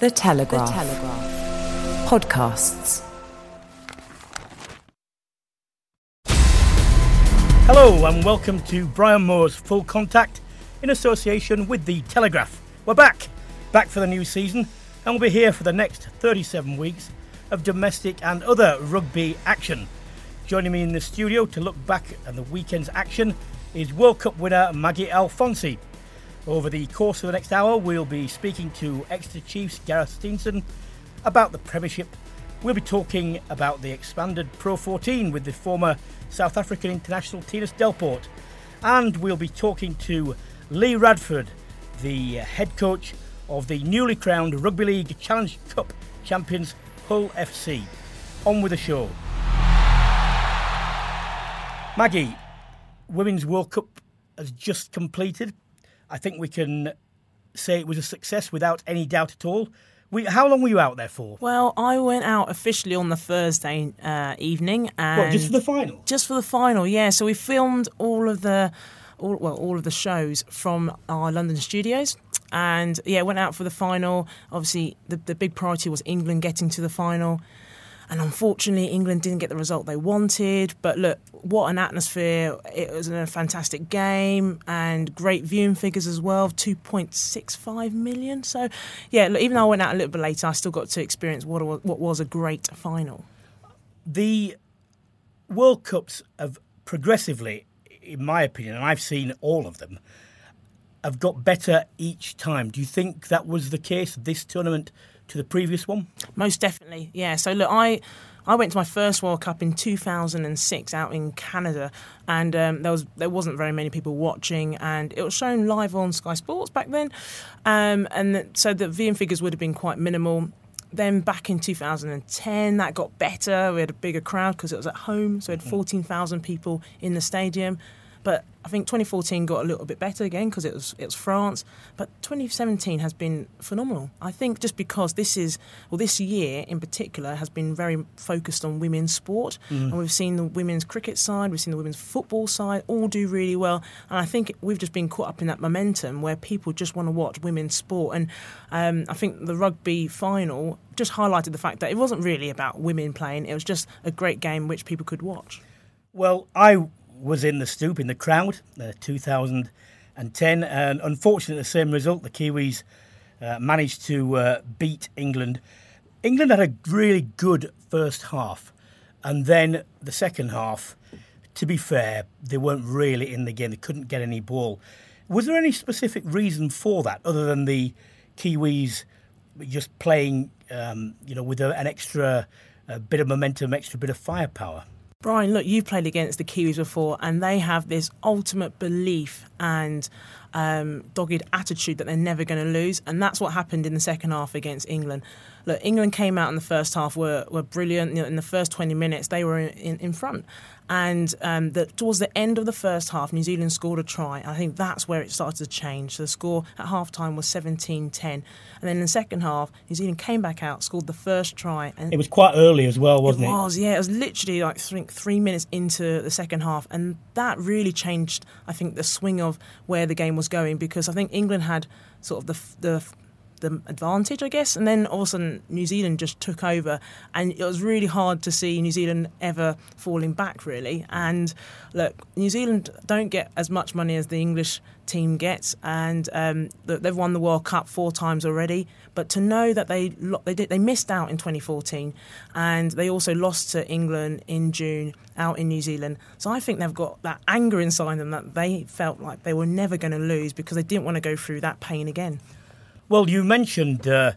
The Telegraph. The Telegraph. Podcasts. Hello and welcome to Brian Moore's Full Contact in association with The Telegraph. We're back, back for the new season, and we'll be here for the next 37 weeks of domestic and other rugby action. Joining me in the studio to look back at the weekend's action is World Cup winner Maggie Alphonsi. Over the course of the next hour, we'll be speaking to Exeter Chiefs Gareth Steenson about the Premiership. We'll be talking about the expanded Pro 14 with the former South African international Thinus Delport. And we'll be talking to Lee Radford, the head coach of the newly crowned Rugby League Challenge Cup champions Hull FC. On with the show. Maggie, Women's World Cup has just completed. I think we can say it was a success without any doubt at all. We, how long were you out there for? Well, I went out officially on the Thursday uh, evening, and what, just for the final. Just for the final, yeah. So we filmed all of the, all, well, all of the shows from our London studios, and yeah, went out for the final. Obviously, the the big priority was England getting to the final. And unfortunately, England didn't get the result they wanted. But look, what an atmosphere. It was a fantastic game and great viewing figures as well 2.65 million. So, yeah, look, even though I went out a little bit later, I still got to experience what, what was a great final. The World Cups have progressively, in my opinion, and I've seen all of them, have got better each time. Do you think that was the case this tournament to the previous one? Most definitely, yeah. So look, I I went to my first World Cup in 2006 out in Canada, and um, there was there wasn't very many people watching, and it was shown live on Sky Sports back then, um, and so the viewing figures would have been quite minimal. Then back in 2010, that got better. We had a bigger crowd because it was at home, so we had mm-hmm. 14,000 people in the stadium. But I think 2014 got a little bit better again because it was it was France. But 2017 has been phenomenal. I think just because this is well, this year in particular has been very focused on women's sport, mm. and we've seen the women's cricket side, we've seen the women's football side all do really well. And I think we've just been caught up in that momentum where people just want to watch women's sport. And um, I think the rugby final just highlighted the fact that it wasn't really about women playing; it was just a great game which people could watch. Well, I was in the stoop in the crowd, uh, 2010, and unfortunately, the same result. The Kiwis uh, managed to uh, beat England. England had a really good first half, and then the second half. To be fair, they weren't really in the game. They couldn't get any ball. Was there any specific reason for that, other than the Kiwis just playing, um, you know, with an extra bit of momentum, extra bit of firepower? Brian, look, you've played against the Kiwis before, and they have this ultimate belief and um, dogged attitude that they're never going to lose, and that's what happened in the second half against England. Look, England came out in the first half were were brilliant. In the first twenty minutes, they were in, in front, and um, the, towards the end of the first half, New Zealand scored a try. I think that's where it started to change. So the score at half time was 17 10. And then in the second half, New Zealand came back out, scored the first try. And it was quite early as well, wasn't it? It was, yeah. It was literally like three, three minutes into the second half. And that really changed, I think, the swing of where the game was going because I think England had sort of the, the the advantage, I guess. And then all of a sudden, New Zealand just took over, and it was really hard to see New Zealand ever falling back, really. And look, New Zealand don't get as much money as the English team gets, and um, they've won the World Cup four times already. But to know that they they did they missed out in 2014, and they also lost to England in June out in New Zealand. So I think they've got that anger inside them that they felt like they were never going to lose because they didn't want to go through that pain again. Well, you mentioned uh,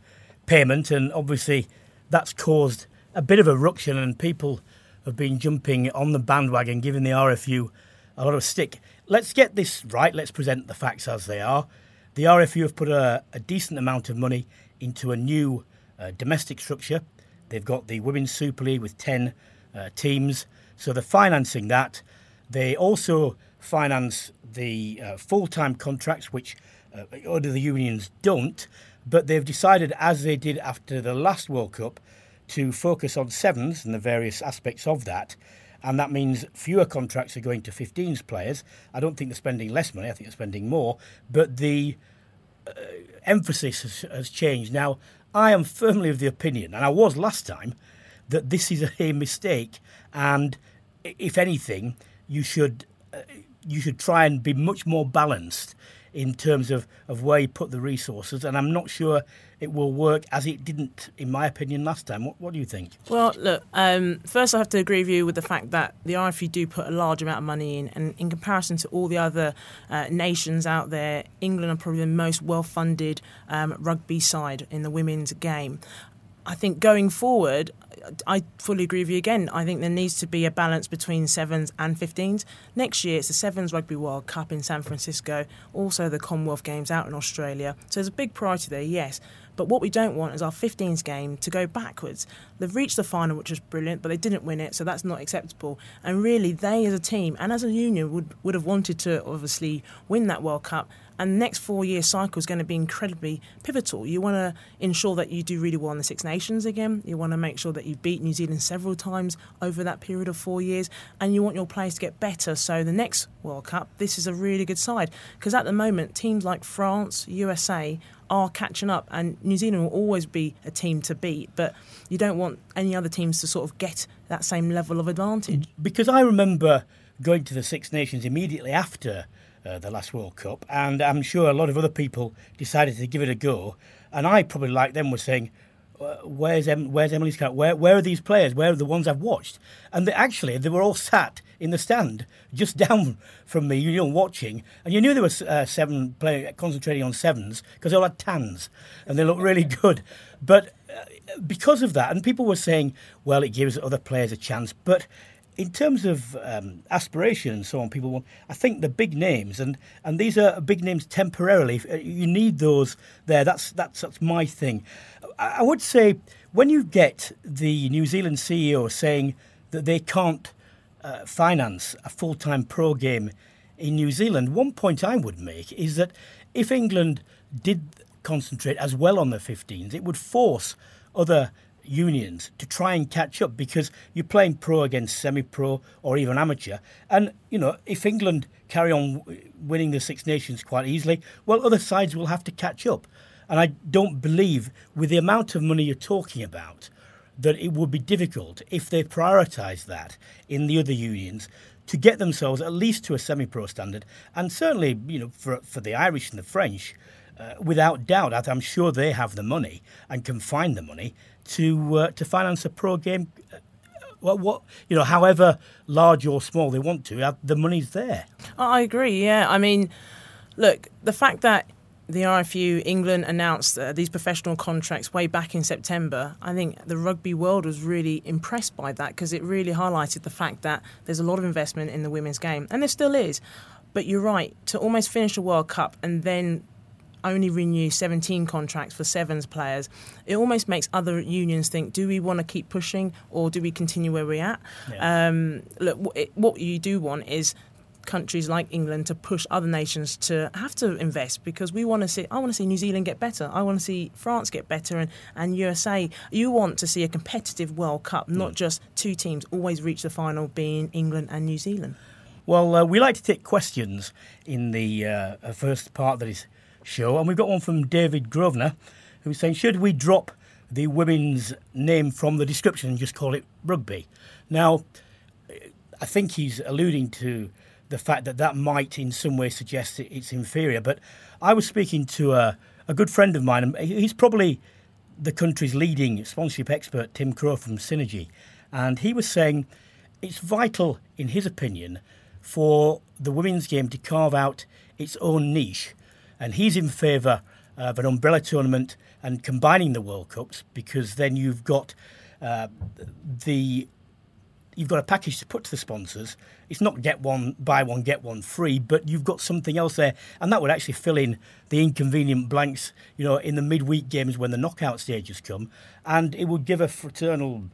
payment, and obviously that's caused a bit of a ruction, and people have been jumping on the bandwagon, giving the RFU a lot of stick. Let's get this right. Let's present the facts as they are. The RFU have put a, a decent amount of money into a new uh, domestic structure. They've got the Women's Super League with 10 uh, teams, so they're financing that. They also finance the uh, full time contracts, which uh, other unions don't, but they've decided, as they did after the last World Cup, to focus on sevens and the various aspects of that. And that means fewer contracts are going to 15s players. I don't think they're spending less money, I think they're spending more. But the uh, emphasis has, has changed. Now, I am firmly of the opinion, and I was last time, that this is a mistake. And if anything, you should uh, you should try and be much more balanced in terms of, of where you put the resources. And I'm not sure it will work as it didn't, in my opinion, last time. What, what do you think? Well, look, um, first I have to agree with you with the fact that the RFU do put a large amount of money in, and in comparison to all the other uh, nations out there, England are probably the most well funded um, rugby side in the women's game. I think going forward, I fully agree with you again. I think there needs to be a balance between sevens and 15s. Next year, it's the Sevens Rugby World Cup in San Francisco, also the Commonwealth Games out in Australia. So there's a big priority there, yes. But what we don't want is our 15s game to go backwards. They've reached the final, which was brilliant, but they didn't win it, so that's not acceptable. And really, they as a team and as a union would, would have wanted to obviously win that World Cup and the next four year cycle is going to be incredibly pivotal. You want to ensure that you do really well in the Six Nations again. You want to make sure that you beat New Zealand several times over that period of four years. And you want your players to get better. So the next World Cup, this is a really good side. Because at the moment, teams like France, USA, are catching up, and New Zealand will always be a team to beat. But you don't want any other teams to sort of get that same level of advantage. Because I remember going to the Six Nations immediately after uh, the last World Cup, and I'm sure a lot of other people decided to give it a go. And I probably, like them, was saying, "Where's em- Where's Emily Scarratt? Where Where are these players? Where are the ones I've watched?" And they, actually, they were all sat in the stand just down from me, you know, watching. And you knew there were uh, seven playing, concentrating on sevens because they all had tans and they looked really good. But uh, because of that, and people were saying, "Well, it gives other players a chance," but in terms of um, aspiration and so on, people want. I think the big names, and, and these are big names temporarily. Uh, you need those there. That's that's that's my thing. I would say when you get the New Zealand CEO saying that they can't uh, finance a full time pro game in New Zealand, one point I would make is that if England did concentrate as well on the 15s, it would force other unions to try and catch up because you're playing pro against semi-pro or even amateur. And you know if England carry on winning the Six Nations quite easily well other sides will have to catch up. And I don't believe with the amount of money you're talking about that it would be difficult if they prioritise that in the other unions to get themselves at least to a semi-pro standard. And certainly you know for for the Irish and the French uh, without doubt I'm sure they have the money and can find the money to uh, to finance a pro game. Uh, well, what you know, however large or small they want to, the money's there. I agree. Yeah, I mean, look, the fact that the RFU England announced uh, these professional contracts way back in September. I think the rugby world was really impressed by that because it really highlighted the fact that there's a lot of investment in the women's game, and there still is. But you're right to almost finish a World Cup and then only renew 17 contracts for sevens players, it almost makes other unions think: Do we want to keep pushing, or do we continue where we're at? Yeah. Um, look, what you do want is countries like England to push other nations to have to invest because we want to see I want to see New Zealand get better. I want to see France get better and, and USA. You want to see a competitive World Cup, not mm. just two teams always reach the final being England and New Zealand. Well, uh, we like to take questions in the uh, first part that is show, and we've got one from David Grosvenor, who's saying, should we drop the women's name from the description and just call it rugby? Now, I think he's alluding to the fact that that might in some way suggest it's inferior. But I was speaking to a, a good friend of mine, and he's probably the country's leading sponsorship expert, Tim Crow from Synergy. And he was saying it's vital, in his opinion, for the women's game to carve out its own niche. And he's in favour of an umbrella tournament and combining the World Cups because then you've got uh, the you've got a package to put to the sponsors. It's not get one, buy one, get one free, but you've got something else there, and that would actually fill in the inconvenient blanks, you know, in the midweek games when the knockout stages come, and it would give a fraternal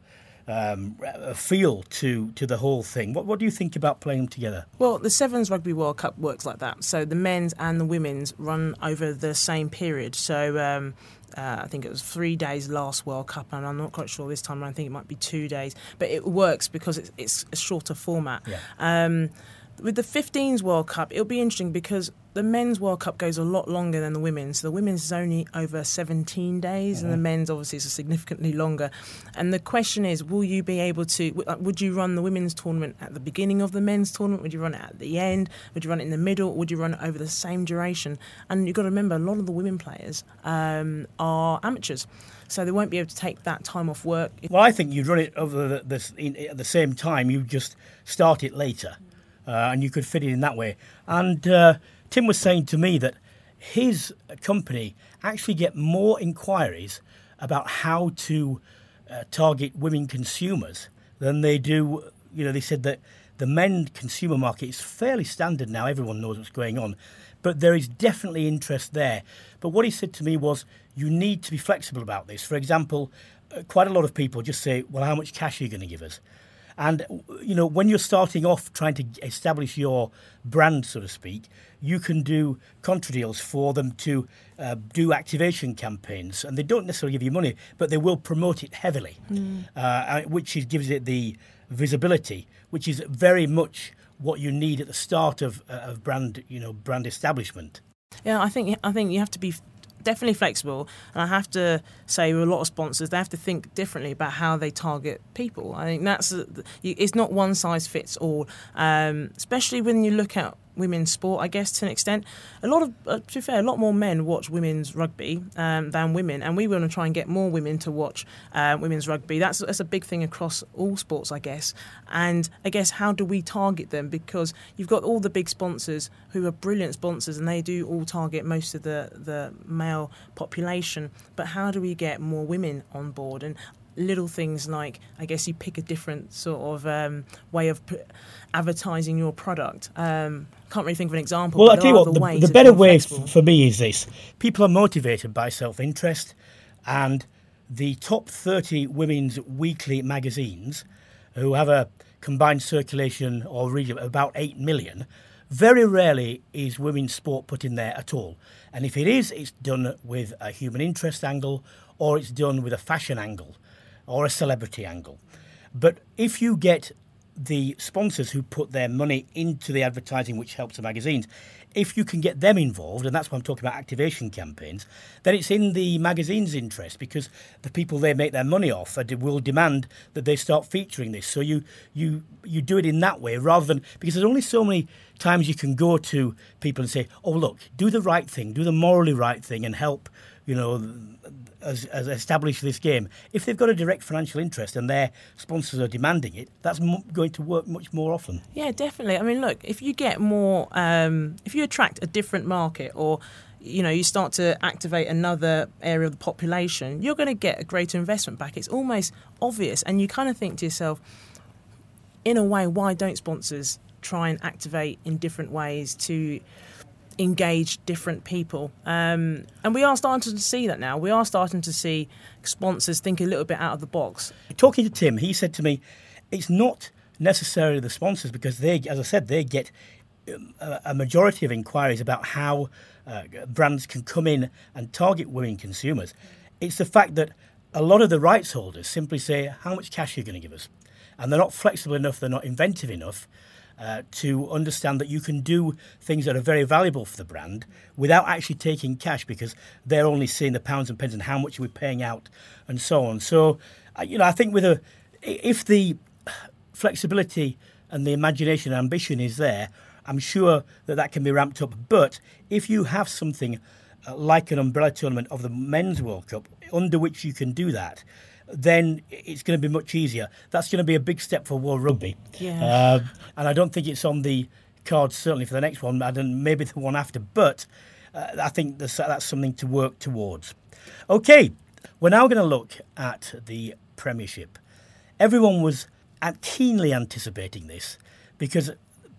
um, a feel to to the whole thing. What what do you think about playing them together? Well, the Sevens Rugby World Cup works like that. So the men's and the women's run over the same period. So. Um, uh, I think it was three days last World Cup, and I'm not quite sure this time. I think it might be two days, but it works because it's, it's a shorter format. Yeah. Um, with the 15s World Cup, it'll be interesting because the men's World Cup goes a lot longer than the women's. The women's is only over 17 days, mm-hmm. and the mm-hmm. men's obviously is significantly longer. And the question is, will you be able to? Uh, would you run the women's tournament at the beginning of the men's tournament? Would you run it at the end? Would you run it in the middle? Would you run it over the same duration? And you've got to remember, a lot of the women players um, are amateurs so they won't be able to take that time off work. Well, I think you'd run it over the, the, in, at the same time. You just start it later, uh, and you could fit it in that way. And uh, Tim was saying to me that his company actually get more inquiries about how to uh, target women consumers than they do. You know, they said that the men consumer market is fairly standard now. Everyone knows what's going on, but there is definitely interest there. But what he said to me was, you need to be flexible about this. For example, uh, quite a lot of people just say, "Well, how much cash are you going to give us?" And you know, when you're starting off trying to establish your brand, so to speak, you can do contra deals for them to uh, do activation campaigns, and they don't necessarily give you money, but they will promote it heavily, mm. uh, which is, gives it the visibility, which is very much what you need at the start of, uh, of brand, you know, brand establishment. Yeah, I think I think you have to be definitely flexible. And I have to say, with a lot of sponsors, they have to think differently about how they target people. I think that's it's not one size fits all, um, especially when you look at women's sport, I guess, to an extent. A lot of, uh, to be fair, a lot more men watch women's rugby um, than women, and we want to try and get more women to watch uh, women's rugby. That's that's a big thing across all sports, I guess. And I guess how do we target them? Because you've got all the big sponsors who are brilliant sponsors, and they do all target most of the the male population. But how do we get more women on board? And little things like I guess you pick a different sort of um, way of p- advertising your product. Um, can't really think of an example. Well, I tell you what, the, the better way f- for me is this: people are motivated by self-interest, and the top 30 women's weekly magazines, who have a combined circulation or region of about eight million. Very rarely is women's sport put in there at all. And if it is, it's done with a human interest angle or it's done with a fashion angle or a celebrity angle. But if you get the sponsors who put their money into the advertising, which helps the magazines, if you can get them involved, and that's why I'm talking about activation campaigns, then it's in the magazine's interest because the people they make their money off will demand that they start featuring this. So you you you do it in that way rather than because there's only so many times you can go to people and say, "Oh, look, do the right thing, do the morally right thing, and help." You know, as, as establish this game. If they've got a direct financial interest and their sponsors are demanding it, that's m- going to work much more often. Yeah, definitely. I mean, look, if you get more, um, if you attract a different market or you know, you start to activate another area of the population, you're going to get a greater investment back. It's almost obvious. And you kind of think to yourself, in a way, why don't sponsors try and activate in different ways to engage different people. Um, and we are starting to see that now. We are starting to see sponsors think a little bit out of the box. Talking to Tim, he said to me, it's not necessarily the sponsors because they, as I said, they get um, a majority of inquiries about how uh, brands can come in and target women consumers. It's the fact that a lot of the rights holders simply say, How much cash are you going to give us? And they're not flexible enough, they're not inventive enough uh, to understand that you can do things that are very valuable for the brand without actually taking cash because they're only seeing the pounds and pence and how much we're paying out and so on. So, uh, you know, I think with a if the flexibility and the imagination and ambition is there, I'm sure that that can be ramped up. But if you have something uh, like an umbrella tournament of the Men's World Cup under which you can do that, then it's going to be much easier. That's going to be a big step for World Rugby. Yeah. Uh, and I don't think it's on the cards, certainly for the next one, and maybe the one after. But uh, I think that's, that's something to work towards. Okay, we're now going to look at the Premiership. Everyone was keenly anticipating this because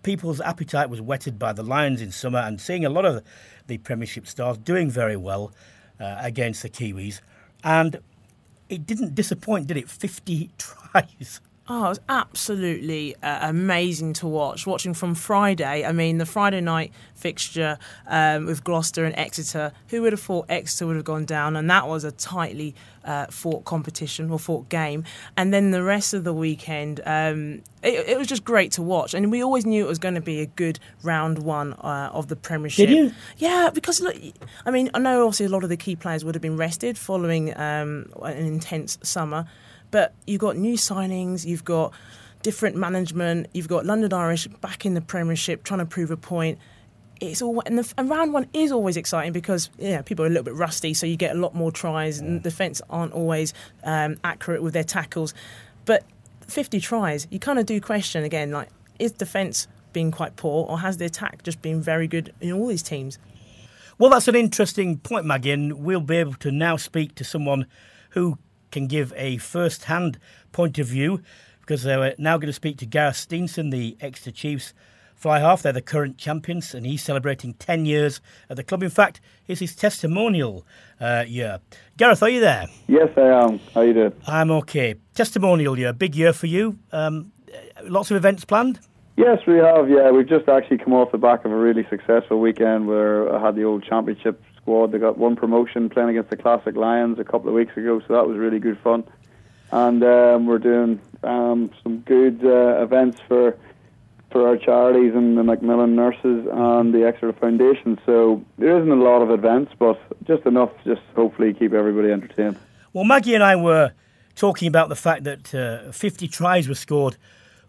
people's appetite was whetted by the Lions in summer and seeing a lot of the Premiership stars doing very well uh, against the Kiwis. And it didn't disappoint, did it? 50 tries. Oh, it was absolutely uh, amazing to watch. Watching from Friday, I mean, the Friday night fixture um, with Gloucester and Exeter. Who would have thought Exeter would have gone down? And that was a tightly uh, fought competition or fought game. And then the rest of the weekend, um, it, it, was just great to watch. And we always knew it was going to be a good round one uh, of the Premiership. Did you? Yeah, because look, I mean, I know obviously a lot of the key players would have been rested following um, an intense summer. But you've got new signings, you've got different management, you've got London Irish back in the Premiership trying to prove a point. It's all and, the, and round one is always exciting because yeah people are a little bit rusty, so you get a lot more tries, and the defence aren't always um, accurate with their tackles. But 50 tries, you kind of do question again, like is defence being quite poor, or has the attack just been very good in all these teams? Well, that's an interesting point, Maggie, and we'll be able to now speak to someone who can give a first hand point of view because they're now going to speak to Gareth Steenson, the Exeter Chiefs fly half. They're the current champions, and he's celebrating 10 years at the club. In fact, it's his testimonial uh, year. Gareth, are you there? Yes, I am. How are you doing? I'm okay. Testimonial year, big year for you. Um, lots of events planned? Yes, we have. Yeah, we've just actually come off the back of a really successful weekend where I had the old championship squad. They got one promotion playing against the Classic Lions a couple of weeks ago, so that was really good fun. And um, we're doing um, some good uh, events for for our charities and the Macmillan Nurses and the Exeter Foundation. So there isn't a lot of events, but just enough, just hopefully keep everybody entertained. Well, Maggie and I were talking about the fact that uh, 50 tries were scored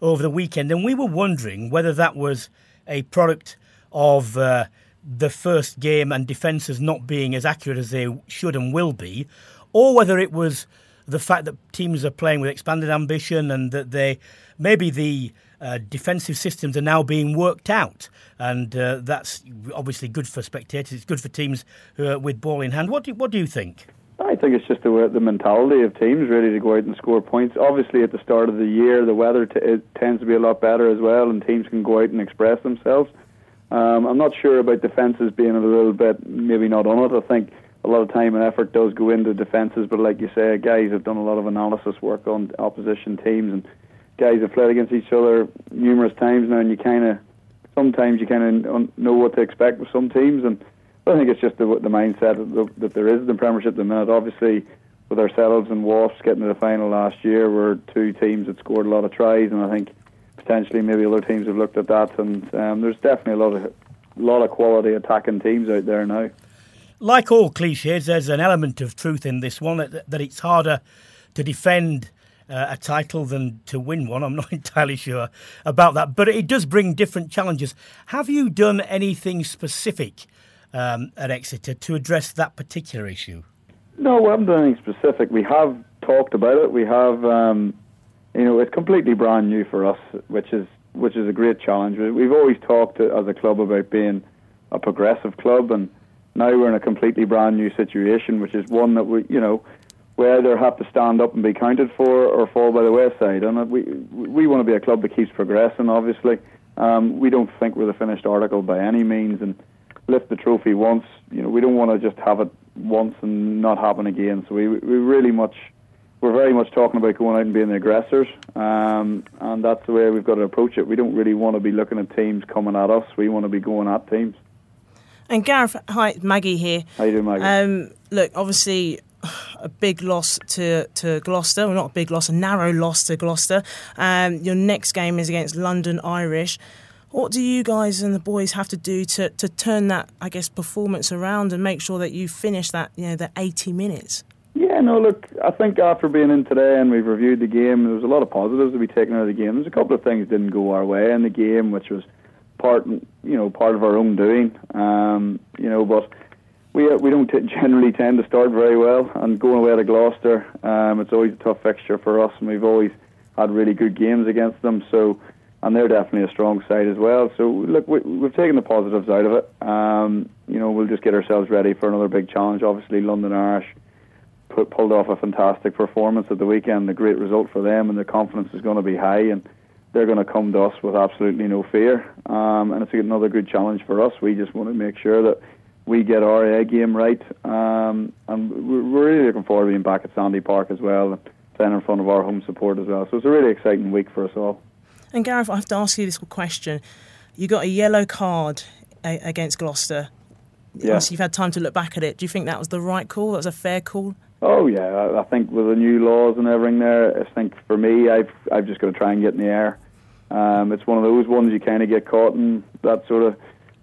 over the weekend, and we were wondering whether that was a product of uh, the first game and defences not being as accurate as they should and will be, or whether it was the fact that teams are playing with expanded ambition and that they maybe the uh, defensive systems are now being worked out, and uh, that's obviously good for spectators. It's good for teams uh, with ball in hand. What do what do you think? I think it's just the, the mentality of teams really to go out and score points. Obviously, at the start of the year, the weather t- tends to be a lot better as well, and teams can go out and express themselves. Um, I'm not sure about defences being a little bit maybe not on it. I think a lot of time and effort does go into defences, but like you say, guys have done a lot of analysis work on opposition teams, and guys have played against each other numerous times now, and you kind of sometimes you kind of know what to expect with some teams, and I think it's just the, the mindset that, there is in the Premiership at the minute. Obviously, with ourselves and Wasps getting to the final last year, we're two teams that scored a lot of tries, and I think potentially maybe other teams have looked at that, and um, there's definitely a lot of lot of quality attacking teams out there now. Like all cliches, there's an element of truth in this one that, that it's harder to defend uh, a title than to win one. I'm not entirely sure about that, but it does bring different challenges. Have you done anything specific um, at Exeter to address that particular issue? No, we haven't done anything specific. We have talked about it. We have um, you know, it's completely brand new for us, which is which is a great challenge. We've always talked as a club about being a progressive club, and now we're in a completely brand new situation, which is one that we, you know, we either have to stand up and be counted for or fall by the wayside. And we we want to be a club that keeps progressing. Obviously, um, we don't think we're the finished article by any means, and lift the trophy once. You know, we don't want to just have it once and not happen again. So we we really much we're very much talking about going out and being the aggressors, um, and that's the way we've got to approach it. We don't really want to be looking at teams coming at us. We want to be going at teams. And Gareth, hi, Maggie here. How you doing, Maggie? Um, look, obviously, a big loss to, to Gloucester. Well, not a big loss, a narrow loss to Gloucester. Um, your next game is against London Irish. What do you guys and the boys have to do to, to turn that, I guess, performance around and make sure that you finish that, you know, the 80 minutes? No, look, I think after being in today and we've reviewed the game, there was a lot of positives to be taken out of the game. There's a couple of things didn't go our way in the game, which was part, you know, part of our own doing. Um, you know, but we we don't t- generally tend to start very well, and going away to Gloucester, um, it's always a tough fixture for us, and we've always had really good games against them. So and they're definitely a strong side as well. So look, we, have taken the positives out of it. Um, you know, we'll just get ourselves ready for another big challenge. Obviously, London Irish put, pulled off a fantastic performance at the weekend, a great result for them, and their confidence is going to be high, and they're going to come to us with absolutely no fear. Um, and it's another good challenge for us. We just want to make sure that we get our A game right, um, and we're really looking forward to being back at Sandy Park as well, and playing in front of our home support as well. So it's a really exciting week for us all. And Gareth, I have to ask you this question. You got a yellow card against Gloucester. Yeah. you've had time to look back at it. Do you think that was the right call? That was a fair call? Oh yeah, I think with the new laws and everything there, I think for me, I've I've just got to try and get in the air. Um, it's one of those ones you kind of get caught in that sort of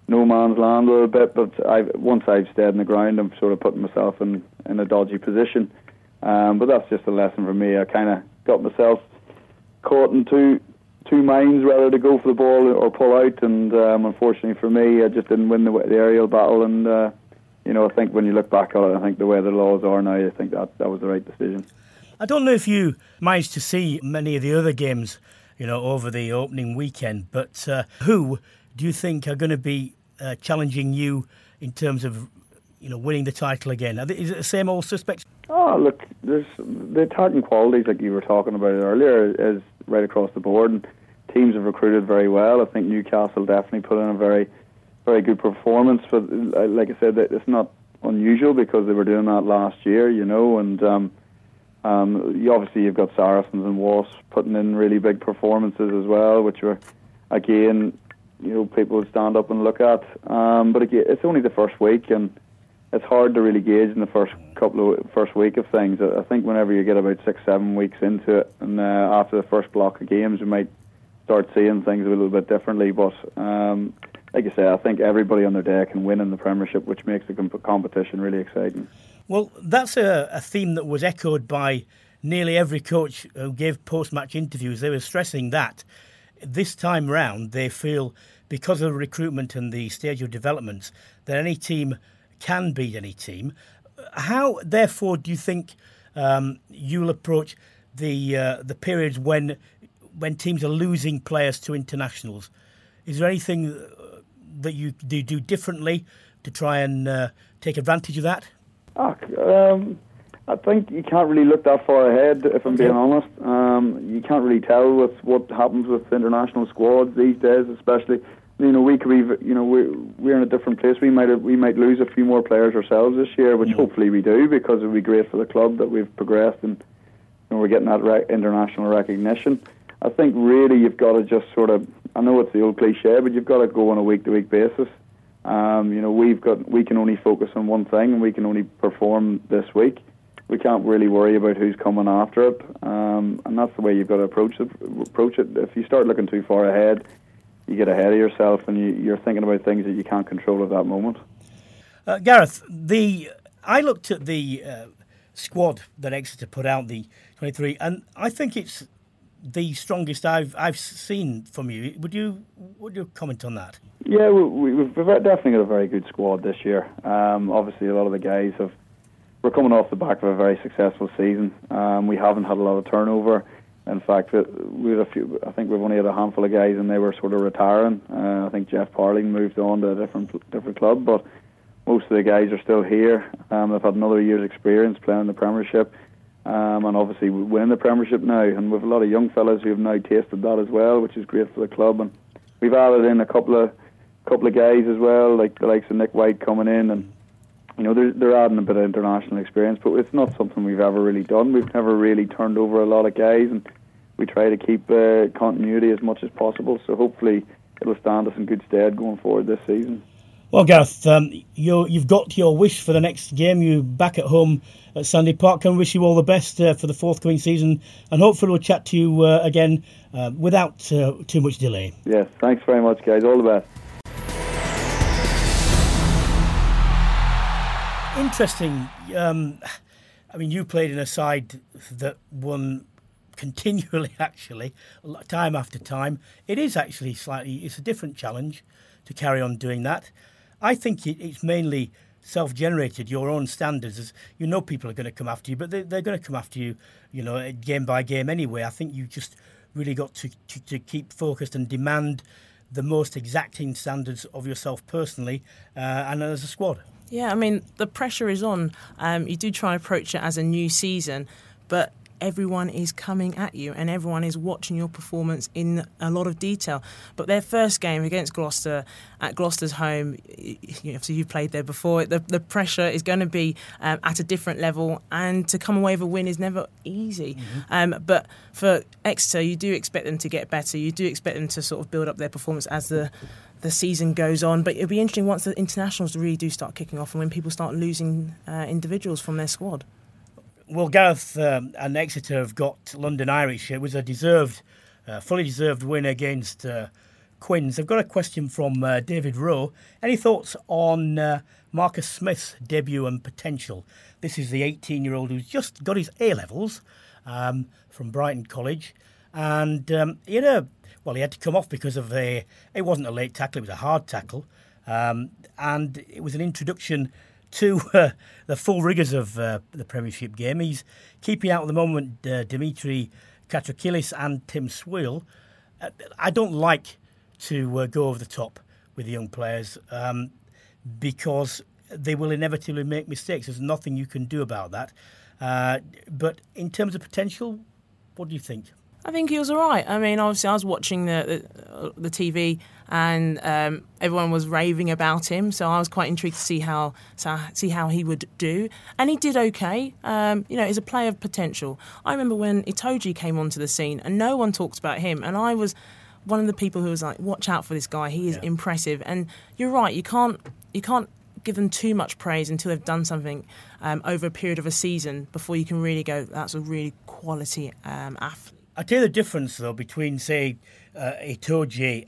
no man's land a little bit. But I've, once I've stayed in the ground, I'm sort of putting myself in in a dodgy position. Um, but that's just a lesson for me. I kind of got myself caught in two two minds whether to go for the ball or pull out. And um, unfortunately for me, I just didn't win the, the aerial battle. And uh, you know, I think when you look back on it, I think the way the laws are now, I think that that was the right decision. I don't know if you managed to see many of the other games, you know, over the opening weekend, but uh, who do you think are going to be uh, challenging you in terms of, you know, winning the title again? Is it the same old suspects? Oh, look, there's the attacking qualities like you were talking about earlier is right across the board, and teams have recruited very well. I think Newcastle definitely put in a very, very good performance. But like I said, it's not unusual because they were doing that last year, you know, and um, um, you obviously you've got Saracens and Wasps putting in really big performances as well, which were again, you know, people would stand up and look at. Um, but again, it's only the first week, and it's hard to really gauge in the first couple of first week of things. I think whenever you get about six, seven weeks into it, and uh, after the first block of games, you might start seeing things a little bit differently. But um, like you say, I think everybody on their day can win in the Premiership, which makes the comp- competition really exciting. Well, that's a, a theme that was echoed by nearly every coach who gave post-match interviews. They were stressing that this time round they feel because of recruitment and the stage of developments that any team can beat any team. How, therefore, do you think um, you'll approach the uh, the periods when when teams are losing players to internationals? Is there anything that you do, do differently to try and uh, take advantage of that? Oh, um, I think you can't really look that far ahead, if I'm being honest. Um, you can't really tell with what happens with international squads these days, especially you know, we could be, you know, we're, we're in a different place. We might we might lose a few more players ourselves this year, which hopefully we do because it would be great for the club that we've progressed and, and we're getting that re- international recognition. I think really you've got to just sort of, I know it's the old cliche, but you've got to go on a week to week basis. Um, you know, we've got we can only focus on one thing and we can only perform this week. We can't really worry about who's coming after it, um, and that's the way you've got to approach it. Approach it. If you start looking too far ahead, you get ahead of yourself and you, you're thinking about things that you can't control at that moment. Uh, Gareth, the I looked at the uh, squad that Exeter put out, the 23, and I think it's the strongest I've I've seen from you. Would you would you comment on that? Yeah, we, have definitely got a very good squad this year. Um, obviously, a lot of the guys have. We're coming off the back of a very successful season. Um, we haven't had a lot of turnover. In fact, we had a few. I think we've only had a handful of guys, and they were sort of retiring. Uh, I think Geoff Parling moved on to a different different club, but most of the guys are still here. Um, they've had another year's experience playing in the Premiership, um, and obviously we're in the Premiership now. And we've a lot of young fellas who have now tasted that as well, which is great for the club. And we've added in a couple of couple of guys as well, like the likes of Nick White coming in and you know, they're, they're adding a bit of international experience, but it's not something we've ever really done. We've never really turned over a lot of guys, and we try to keep uh, continuity as much as possible. So hopefully, it'll stand us in good stead going forward this season. Well, Gareth, um, you have got your wish for the next game. You back at home at Sandy Park. Can wish you all the best uh, for the forthcoming season, and hopefully we'll chat to you uh, again uh, without uh, too much delay. Yes, thanks very much, guys. All the best. Interesting. Um, I mean, you played in a side that won continually, actually, time after time. It is actually slightly. It's a different challenge to carry on doing that. I think it, it's mainly self-generated. Your own standards, as you know, people are going to come after you, but they, are going to come after you, you know, game by game anyway. I think you just really got to, to, to keep focused and demand the most exacting standards of yourself personally uh, and as a squad. Yeah, I mean the pressure is on. Um, you do try and approach it as a new season, but everyone is coming at you and everyone is watching your performance in a lot of detail. But their first game against Gloucester at Gloucester's home, you know, so you've played there before, the, the pressure is going to be um, at a different level and to come away with a win is never easy. Mm-hmm. Um, but for Exeter, you do expect them to get better. You do expect them to sort of build up their performance as the the season goes on. But it'll be interesting once the internationals really do start kicking off and when people start losing uh, individuals from their squad. Well, Gareth um, and Exeter have got London Irish. It was a deserved, uh, fully deserved win against uh, Quins. I've got a question from uh, David Rowe. Any thoughts on uh, Marcus Smith's debut and potential? This is the 18 year old who's just got his A levels um, from Brighton College. And um, a, well, he had to come off because of a, it wasn't a late tackle, it was a hard tackle. Um, and it was an introduction to uh, the full rigours of uh, the Premiership game. He's keeping out at the moment uh, Demetri Catrakilis and Tim Swiel. Uh, I don't like to uh, go over the top with the young players um, because they will inevitably make mistakes. There's nothing you can do about that. Uh, but in terms of potential, what do you think? I think he was all right. I mean, obviously, I was watching the the, the TV and um, everyone was raving about him, so I was quite intrigued to see how see how he would do, and he did okay. Um, you know, he's a player of potential. I remember when Itoje came onto the scene, and no one talked about him, and I was one of the people who was like, "Watch out for this guy. He is yeah. impressive." And you're right. You can't you can't give them too much praise until they've done something um, over a period of a season before you can really go, "That's a really quality um, athlete." I tell you the difference though between say uh,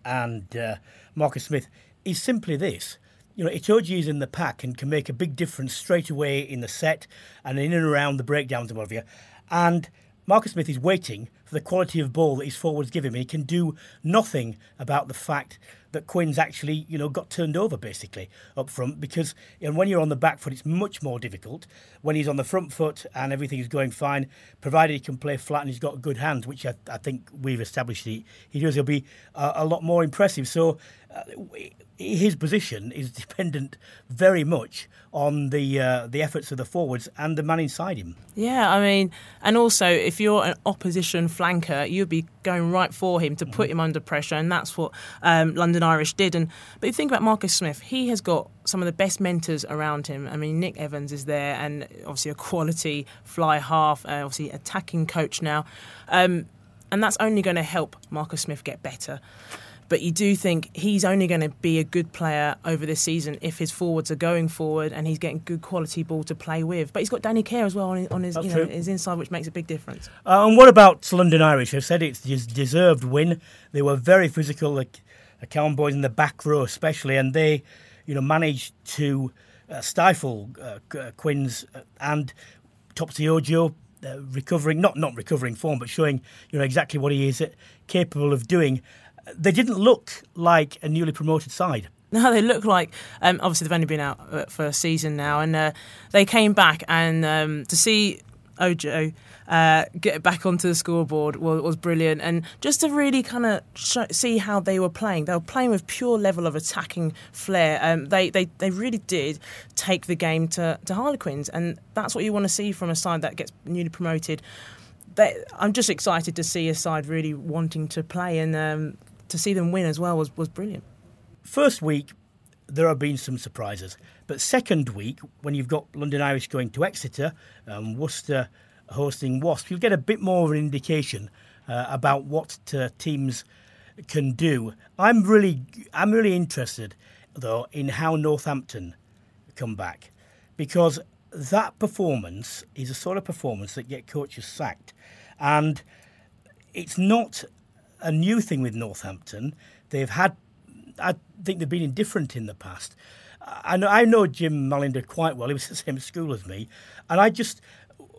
and uh, Marcus Smith is simply this. You know, Itoje is in the pack and can make a big difference straight away in the set and in and around the breakdowns and whatever. And Marcus Smith is waiting for the quality of ball that his forwards give him. He can do nothing about the fact that Quins actually, you know, got turned over basically up front because and when you're on the back foot, it's much more difficult. When he's on the front foot and everything is going fine, provided he can play flat and he's got good hands, which I, I think we've established he, he does, he'll be a, a lot more impressive. So uh, his position is dependent very much on the uh, the efforts of the forwards and the man inside him. Yeah, I mean, and also if you're an opposition flanker, you'd be going right for him to put mm. him under pressure, and that's what um, London Irish did. And but you think about Marcus Smith, he has got some of the best mentors around him. I mean, Nick Evans is there, and obviously a quality fly half, uh, obviously attacking coach now, um, and that's only going to help Marcus Smith get better but you do think he's only going to be a good player over this season if his forwards are going forward and he's getting good quality ball to play with. But he's got Danny Care as well on his, on his, you know, his inside, which makes a big difference. Uh, and what about London Irish? I said it's a deserved win. They were very physical, like the Cowan boys in the back row especially, and they, you know, managed to uh, stifle uh, Quins uh, and Topsy Ojo. Uh, recovering, not not recovering form, but showing you know exactly what he is capable of doing they didn't look like a newly promoted side. No, they look like um, obviously they've only been out uh, for a season now, and uh, they came back and um, to see Ojo uh, get back onto the scoreboard was, was, brilliant, and just to really kind of see how they were playing. They were playing with pure level of attacking flair. Um, they, they they really did take the game to to Harlequins, and that's what you want to see from a side that gets newly promoted. They, I'm just excited to see a side really wanting to play and um, to see them win as well was, was brilliant. First week, there have been some surprises. But second week, when you've got London Irish going to Exeter, um, Worcester hosting Wasp, you'll get a bit more of an indication uh, about what uh, teams can do. I'm really, I'm really interested though, in how Northampton come back because that performance is a sort of performance that get coaches sacked. And it's not a new thing with Northampton. They've had, I think they've been indifferent in the past. I know, I know Jim Mallinder quite well. He was the same school as me. And I just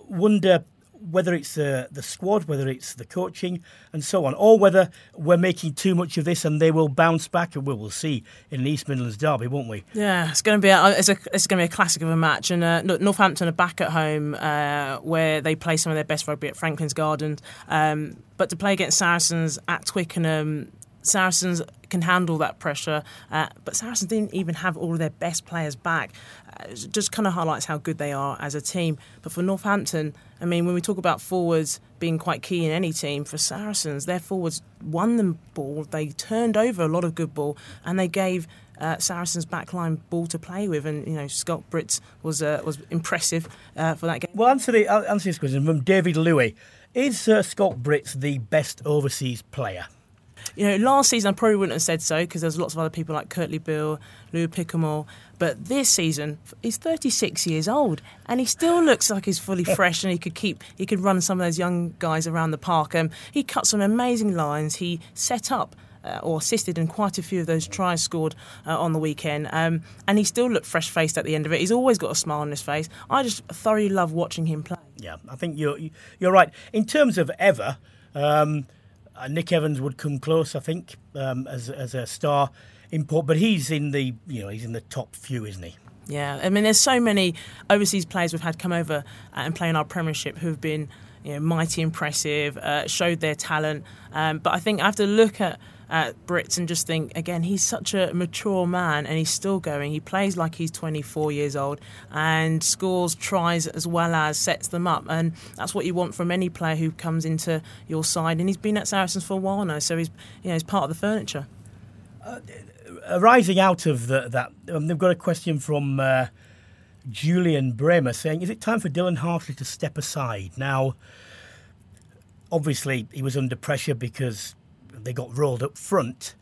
wonder whether it's the, the squad, whether it's the coaching, and so on, or whether we're making too much of this and they will bounce back, and we will see in an East Midlands derby, won't we? Yeah, it's going to be a, it's, a, it's going to be a classic of a match, and uh, Northampton are back at home uh, where they play some of their best rugby at Franklin's Gardens, um, but to play against Saracens at Twickenham Saracens can handle that pressure, uh, but Saracens didn't even have all of their best players back. Uh, just kind of highlights how good they are as a team. But for Northampton, I mean, when we talk about forwards being quite key in any team, for Saracens, their forwards won the ball, they turned over a lot of good ball, and they gave uh, Saracens' backline ball to play with, and you know Schalk Brits was uh, was impressive uh, for that game. Well, answer the answer this question from David Louis: Is uh, Schalk Brits the best overseas player? You know, last season I probably wouldn't have said so because there's lots of other people like Kurtley Beale, Lou Picamoles. But this season, he's 36 years old and he still looks like he's fully fresh and he could keep, he could run some of those young guys around the park. Um, he cut some amazing lines. He set up uh, or assisted in quite a few of those tries scored uh, on the weekend. Um, and he still looked fresh faced at the end of it. He's always got a smile on his face. I just thoroughly love watching him play. Yeah, I think you're you're right. In terms of ever, um, uh, Nick Evans would come close, I think, um, as as a star import, but he's in the you know he's in the top few, isn't he? Yeah, I mean, there's so many overseas players we've had come over and play in our Premiership who've been you know, mighty impressive, uh, showed their talent. Um, but I think I have to look at at Brits and just think again he's such a mature man and he's still going. He plays like he's 24 years old and scores tries as well as sets them up. And that's what you want from any player who comes into your side. And he's been at Saracens for a while now so he's you know he's part of the furniture. Uh, arising out of the, that um, they've got a question from uh, Julian Bremer saying is it time for Dylan Hartley to step aside now obviously he was under pressure because they got rolled up front.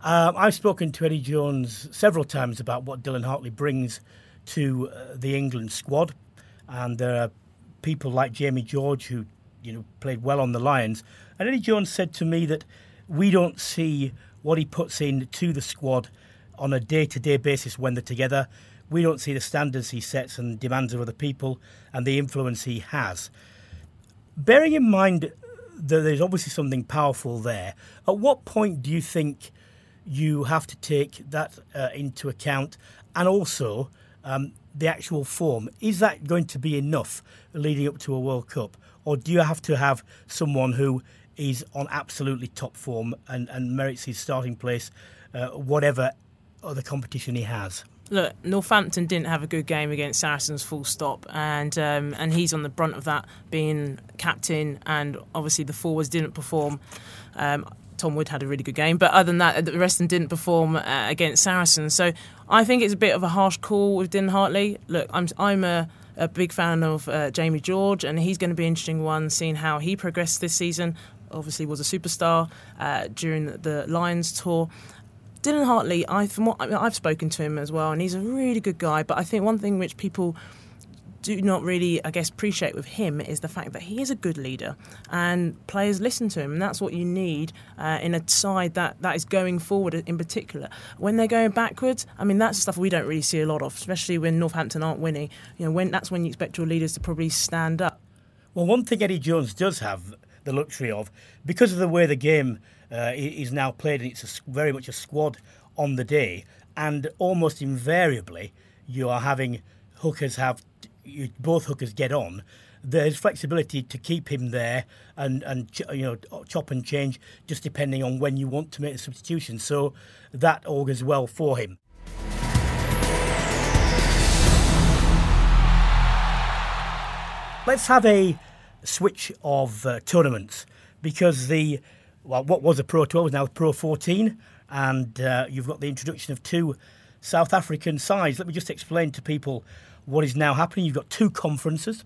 Um, I've spoken to Eddie Jones several times about what Dylan Hartley brings to uh, the England squad, and there are people like Jamie George who you know played well on the Lions. And Eddie Jones said to me that we don't see what he puts in to the squad on a day-to-day basis when they're together. We don't see the standards he sets and demands of other people and the influence he has. Bearing in mind that there's obviously something powerful there. At what point do you think you have to take that uh, into account, and also um, the actual form? Is that going to be enough leading up to a World Cup, or do you have to have someone who is on absolutely top form and, and merits his starting place, uh, whatever other competition he has? Look, Northampton didn't have a good game against Saracens, full stop, and um, and he's on the brunt of that, being captain, and obviously the forwards didn't perform. Um, Tom Wood had a really good game, but other than that, the rest of them didn't perform uh, against Saracens. So I think it's a bit of a harsh call with Dylan Hartley. Look, I'm I'm a, a big fan of uh, Jamie George, and he's going to be an interesting one, seeing how he progressed this season. Obviously, was a superstar uh, during the Lions tour. Dylan Hartley, I from what I have spoken to him as well, and he's a really good guy. But I think one thing which people do not really, I guess, appreciate with him is the fact that he is a good leader and players listen to him, and that's what you need uh, in a side that, that is going forward in particular. When they're going backwards, I mean, that's stuff we don't really see a lot of, especially when Northampton aren't winning. You know, when that's when you expect your leaders to probably stand up. Well, one thing Eddie Jones does have the luxury of, because of the way the game uh, is now played, and it's a, very much a squad on the day, and almost invariably you are having hookers have you, both hookers get on. There's flexibility to keep him there and and you know chop and change just depending on when you want to make the substitution. So that augurs well for him. Let's have a switch of uh, tournaments because the well, what was a Pro 12 is now Pro 14, and uh, you've got the introduction of two South African sides. Let me just explain to people what is now happening. You've got two conferences,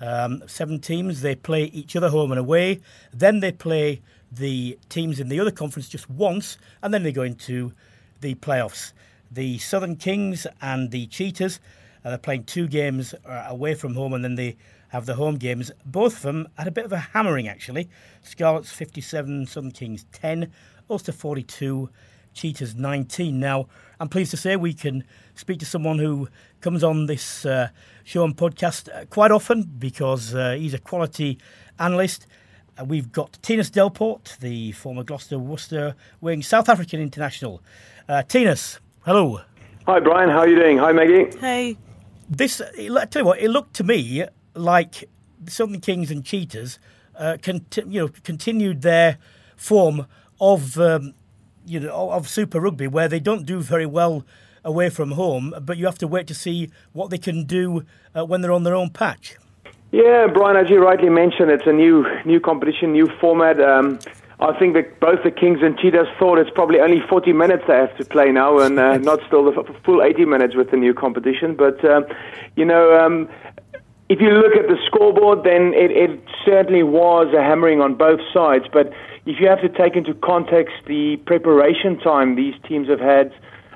um, seven teams. They play each other home and away. Then they play the teams in the other conference just once, and then they go into the playoffs. the Southern Kings and the Cheetahs. Uh, they're playing two games uh, away from home and then they have the home games. Both of them had a bit of a hammering, actually. Scarlets 57, Southern Kings 10, Ulster 42, Cheetahs 19. Now, I'm pleased to say we can speak to someone who comes on this uh, show and podcast uh, quite often because uh, he's a quality analyst. Uh, we've got Thinus Delport, the former Gloucester Worcester wing South African international. Uh, Thinus, hello. Hi, Brian. How are you doing? Hi, Maggie. Hey. This, I tell you what, it looked to me like Southern Kings and Cheetahs, uh, conti- you know, continued their form of um, you know of Super Rugby, where they don't do very well away from home, but you have to wait to see what they can do uh, when they're on their own patch. Yeah, Brian, as you rightly mentioned, it's a new new competition, new format. Um, I think that both the Kings and Cheetahs thought it's probably only 40 minutes they have to play now, and uh, not still the full 80 minutes with the new competition. But um, you know, um, if you look at the scoreboard, then it, it certainly was a hammering on both sides. But if you have to take into context the preparation time these teams have had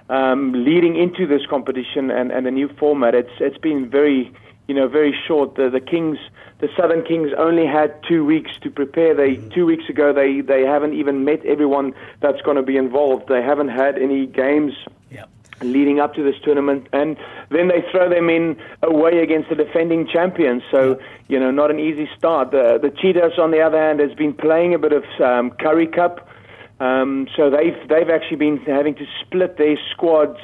um, leading into this competition and, and the new format, it's it's been very you know very short. The the Kings, the Southern Kings, only had two weeks to prepare. They two weeks ago they they haven't even met everyone that's going to be involved. They haven't had any games leading up to this tournament, and then they throw them in away against the defending champions. So you know, not an easy start. The the Cheetahs, on the other hand, has been playing a bit of um, Currie Cup, um, so they've they've actually been having to split their squads.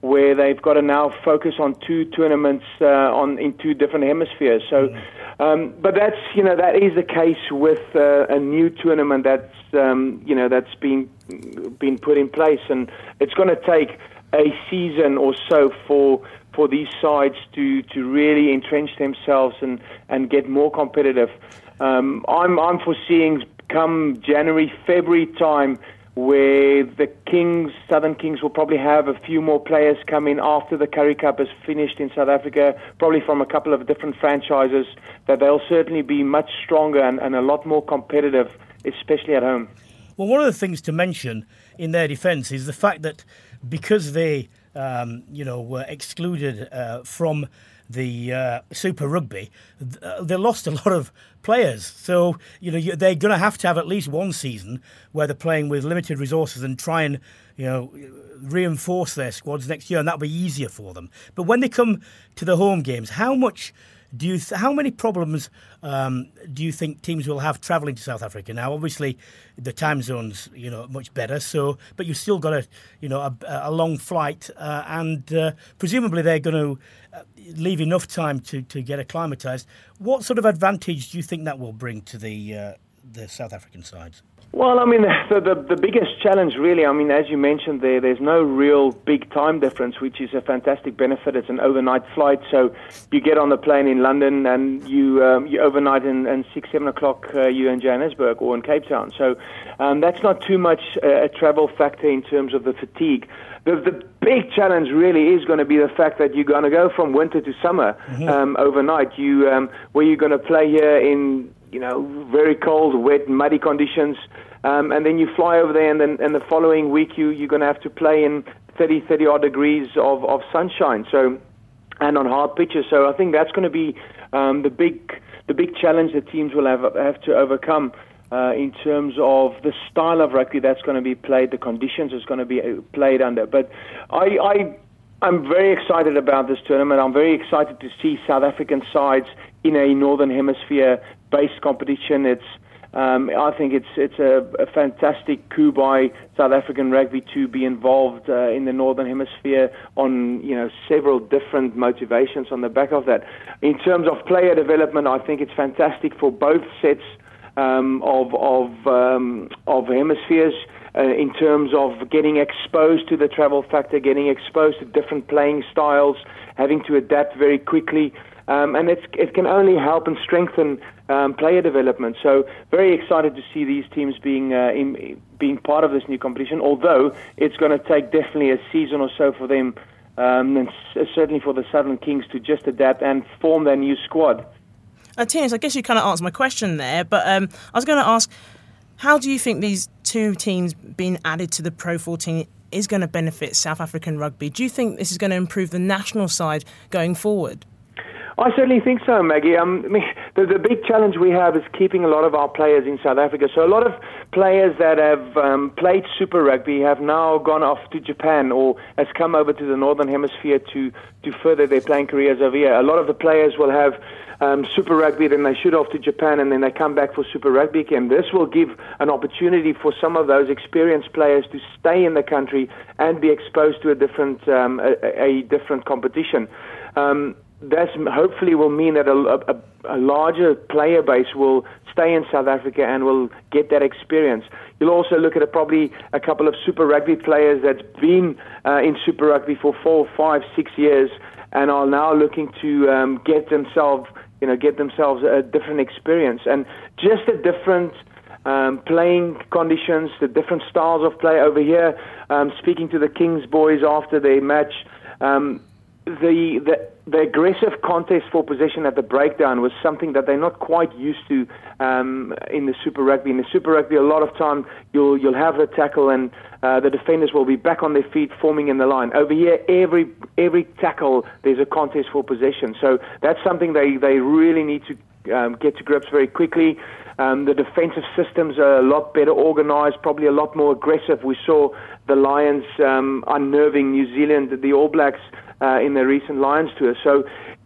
Where they've got to now focus on two tournaments uh, on in two different hemispheres. So, um, but that's you know that is the case with uh, a new tournament that's um, you know that's been been put in place, and it's going to take a season or so for for these sides to, to really entrench themselves and, and get more competitive. Um, I'm I'm foreseeing come January February time where the Kings Southern Kings will probably have a few more players come in after the Currie Cup is finished in South Africa, probably from a couple of different franchises. That they'll certainly be much stronger and, and a lot more competitive, especially at home. Well, one of the things to mention in their defence is the fact that because they, um, you know, were excluded uh, from the uh, Super Rugby, uh, they lost a lot of players. So you know they're going to have to have at least one season where they're playing with limited resources and try and you know reinforce their squads next year, and that'll be easier for them. But when they come to the home games, how much do you th- how many problems um, do you think teams will have travelling to South Africa? Now, obviously, the time zones you know much better. So, but you've still got a you know a, a long flight, uh, and uh, presumably they're going to uh, leave enough time to, to get acclimatised. What sort of advantage do you think that will bring to the uh, the South African sides? Well, I mean, the, the, the biggest challenge, really, I mean, as you mentioned there, there's no real big time difference, which is a fantastic benefit. It's an overnight flight, so you get on the plane in London and you um, you overnight in, and six, seven o'clock uh, you're in Johannesburg or in Cape Town. So um, that's not too much uh, a travel factor in terms of the fatigue. The, the big challenge really is going to be the fact that you're going to go from winter to summer mm-hmm. um, overnight. You um, where you're going to play here in you know, very cold, wet, muddy conditions. Um, and then you fly over there, and then and the following week you you're going to have to play in 30, 30 odd degrees of, of sunshine. So, and on hard pitches. So I think that's going to be um, the big the big challenge that teams will have have to overcome. Uh, in terms of the style of rugby that's going to be played, the conditions it's going to be uh, played under. But I, I I'm very excited about this tournament. I'm very excited to see South African sides in a Northern Hemisphere based competition. It's um, I think it's it's a, a, fantastic coup by South African rugby to be involved uh, in the Northern Hemisphere on you know several different motivations on the back of that. In terms of player development, I think it's fantastic for both sets um, of of um, of hemispheres. Uh, in terms of getting exposed to the travel factor, getting exposed to different playing styles, having to adapt very quickly. Um, and it can only help and strengthen um, player development. So very excited to see these teams being uh, in, being part of this new competition. Although it's going to take definitely a season or so for them, um, and s- certainly for the Southern Kings to just adapt and form their new squad. Uh, I guess you kind of answered my question there, but um, I was going to ask, how do you think these two teams being added to the Pro 14 is going to benefit South African rugby? Do you think this is going to improve the national side going forward? I certainly think so, Maggie. Um, I mean, the, the big challenge we have is keeping a lot of our players in South Africa. So a lot of players that have um, played Super Rugby have now gone off to Japan or has come over to the Northern Hemisphere to, to further their playing careers over here. A lot of the players will have um, Super Rugby, then they shoot off to Japan, and then they come back for Super Rugby again. This will give an opportunity for some of those experienced players to stay in the country and be exposed to a different um, a, a different competition. Um, that hopefully will mean that a, a, a, larger player base will stay in South Africa and will get that experience. You'll also look at a, probably a couple of Super Rugby players that's been uh, in Super Rugby for four, five, six years and are now looking to um, get themselves, you know, get themselves a different experience and just a different. Um, playing conditions, the different styles of play over here. Um, speaking to the Kings boys after their match, um, the, the the aggressive contest for possession at the breakdown was something that they're not quite used to um, in the Super Rugby. In the Super Rugby, a lot of time you'll you'll have the tackle and uh, the defenders will be back on their feet, forming in the line. Over here, every every tackle there's a contest for possession. So that's something they they really need to um, get to grips very quickly. Um, the defensive systems are a lot better organized, probably a lot more aggressive. We saw the Lions um, unnerving New Zealand, the All Blacks uh, in the recent Lions tour. So,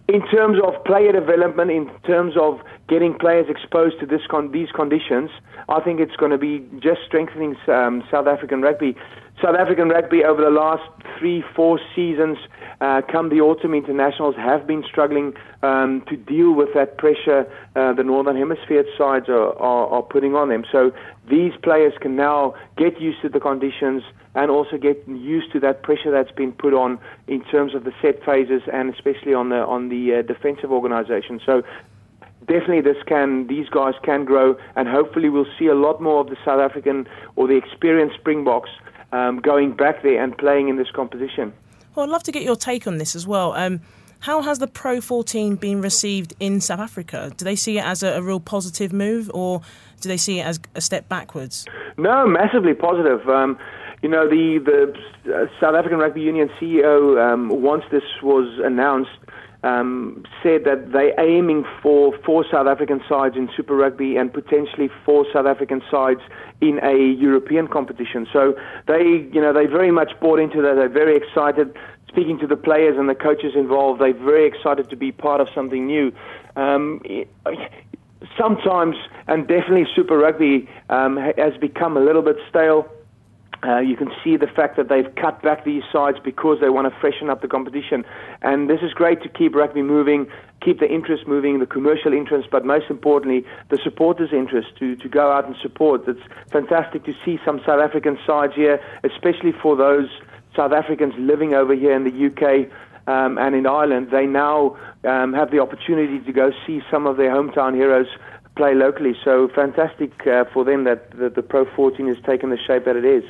in terms of player development, in terms of getting players exposed to con- these conditions, I think it's going to be just strengthening um, South African rugby. South African rugby over the last three, four seasons, uh, come the autumn internationals, have been struggling um, to deal with that pressure uh, the Northern Hemisphere sides are, are, are putting on them. So these players can now get used to the conditions, and also get used to that pressure that's been put on in terms of the set phases and especially on the on the uh, defensive organisation. So definitely this can these guys can grow and hopefully we'll see a lot more of the South African or the experienced Springboks um, going back there and playing in this competition. Well, I'd love to get your take on this as well. Um, how has the Pro 14 been received in South Africa? Do they see it as a, a, real positive move, or do they see it as a step backwards? No, massively positive. Um, you know, the the uh, South African Rugby Union CEO, um, once this was announced, um, said that they're aiming for four South African sides in Super Rugby and potentially four South African sides in a European competition. So they, you know, they very much bought into that. They're very excited. Speaking to the players and the coaches involved, they're very excited to be part of something new. Um, sometimes, and definitely, Super Rugby um, has become a little bit stale. Uh, you can see the fact that they've cut back these sides because they want to freshen up the competition. And this is great to keep rugby moving, keep the interest moving, the commercial interest, but most importantly, the supporters' interest to, to go out and support. It's fantastic to see some South African sides here, especially for those South Africans living over here in the UK. Um, and in Ireland, they now um, have the opportunity to go see some of their hometown heroes play locally. So fantastic uh, for them that, that the Pro 14 has taken the shape that it is.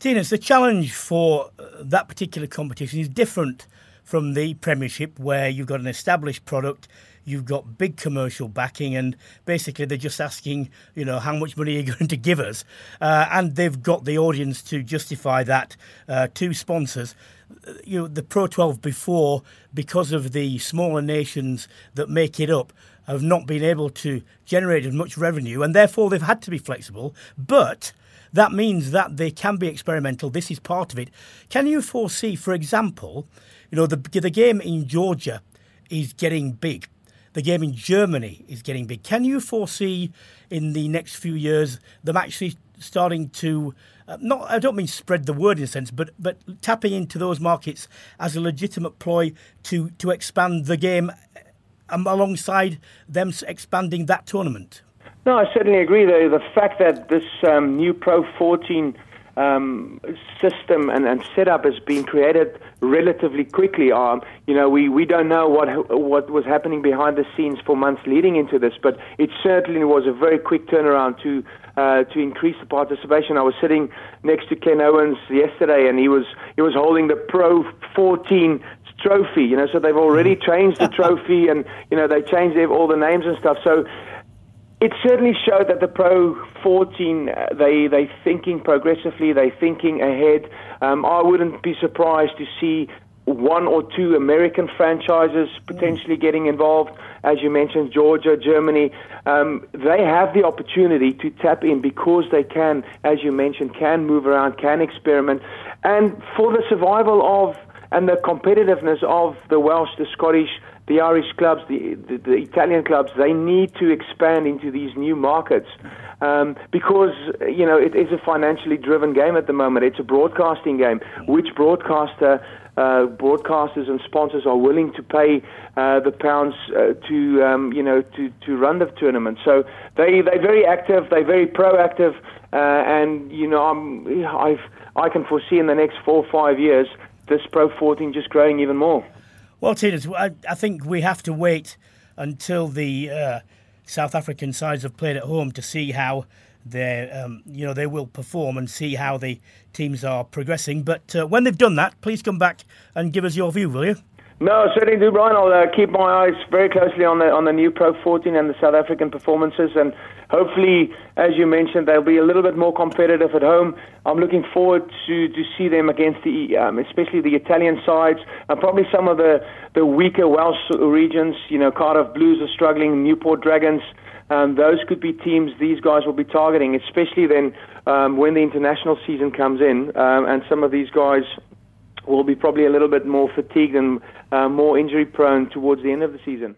Thinus, the challenge for uh, that particular competition is different from the Premiership, where you've got an established product, you've got big commercial backing, and basically they're just asking, you know, how much money are you going to give us? Uh, and they've got the audience to justify that uh, to sponsors. You know, the Pro 12 before, because of the smaller nations that make it up, have not been able to generate as much revenue, and therefore they've had to be flexible. But that means that they can be experimental. This is part of it. Can you foresee, for example, you know, the, the game in Georgia is getting big. The game in Germany is getting big. Can you foresee in the next few years them actually starting to uh, not I don't mean spread the word in a sense, but but tapping into those markets as a legitimate ploy to to expand the game um, alongside them expanding that tournament? No, I certainly agree. The, the fact that this um, new Pro 14 um, system and, and setup has been created relatively quickly. Um, you know, we, we don't know what what was happening behind the scenes for months leading into this, but it certainly was a very quick turnaround to uh, to increase the participation. I was sitting next to Ken Owens yesterday, and he was he was holding the Pro 14 trophy. You know, so they've already changed the trophy, and you know they changed all the names and stuff. So it certainly showed that the Pro 14 uh, they they thinking progressively, they thinking ahead. Um, I wouldn't be surprised to see one or two American franchises potentially getting involved. As you mentioned, Georgia, Germany, um, they have the opportunity to tap in because they can, as you mentioned, can move around, can experiment, and for the survival of and the competitiveness of the Welsh, the Scottish, the Irish clubs, the, the, the Italian clubs, they need to expand into these new markets um, because you know it is a financially driven game at the moment. It's a broadcasting game. Which broadcaster uh, broadcasters and sponsors are willing to pay uh, the pounds uh, to um, you know to, to run the tournament. So they they're very active, they're very proactive, uh, and you know I'm, I've I can foresee in the next four or five years this Pro 14 just growing even more. Well, Thinus, I, I think we have to wait until the uh, South African sides have played at home to see how they um, you know they will perform and see how the teams are progressing. But uh, when they've done that, please come back and give us your view, will you? No, certainly do, Brian. I'll uh, keep my eyes very closely on the on the new Pro 14 and the South African performances, and hopefully, as you mentioned, they'll be a little bit more competitive at home. I'm looking forward to, to see them against the, um, especially the Italian sides, and probably some of the the weaker Welsh regions. You know, Cardiff Blues are struggling, Newport Dragons. Um, those could be teams these guys will be targeting, especially then um, when the international season comes in, um, and some of these guys will be probably a little bit more fatigued and uh, more injury prone towards the end of the season.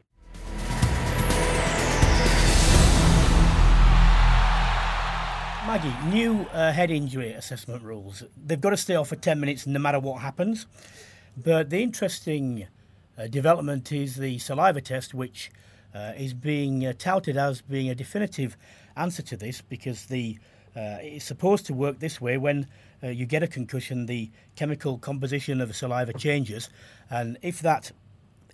Maggie, new uh, head injury assessment rules. They've got to stay off for 10 minutes no matter what happens. But the interesting uh, development is the saliva test, which uh, is being uh, touted as being a definitive answer to this because the uh, it's supposed to work this way when uh, you get a concussion, the chemical composition of the saliva changes, and if that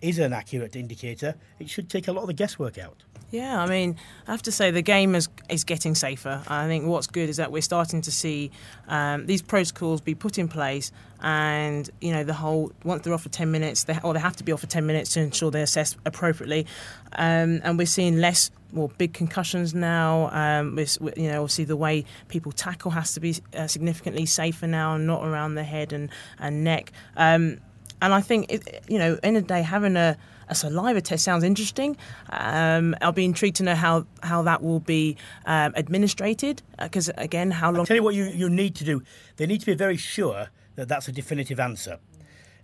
is an accurate indicator, it should take a lot of the guesswork out. Yeah, I mean, I have to say the game is is getting safer. I think what's good is that we're starting to see um, these protocols be put in place, and you know the whole once they're off for ten minutes, they, or they have to be off for ten minutes to ensure they're assessed appropriately, um, and we're seeing less more big concussions now. Um, you know, obviously the way people tackle has to be uh, significantly safer now, not around the head and and neck. Um, and I think it, you know, in a day having a a saliva test sounds interesting. Um, I'll be intrigued to know how, how that will be um, administrated because, uh, again, how long. I'll tell you what you, you need to do. They need to be very sure that that's a definitive answer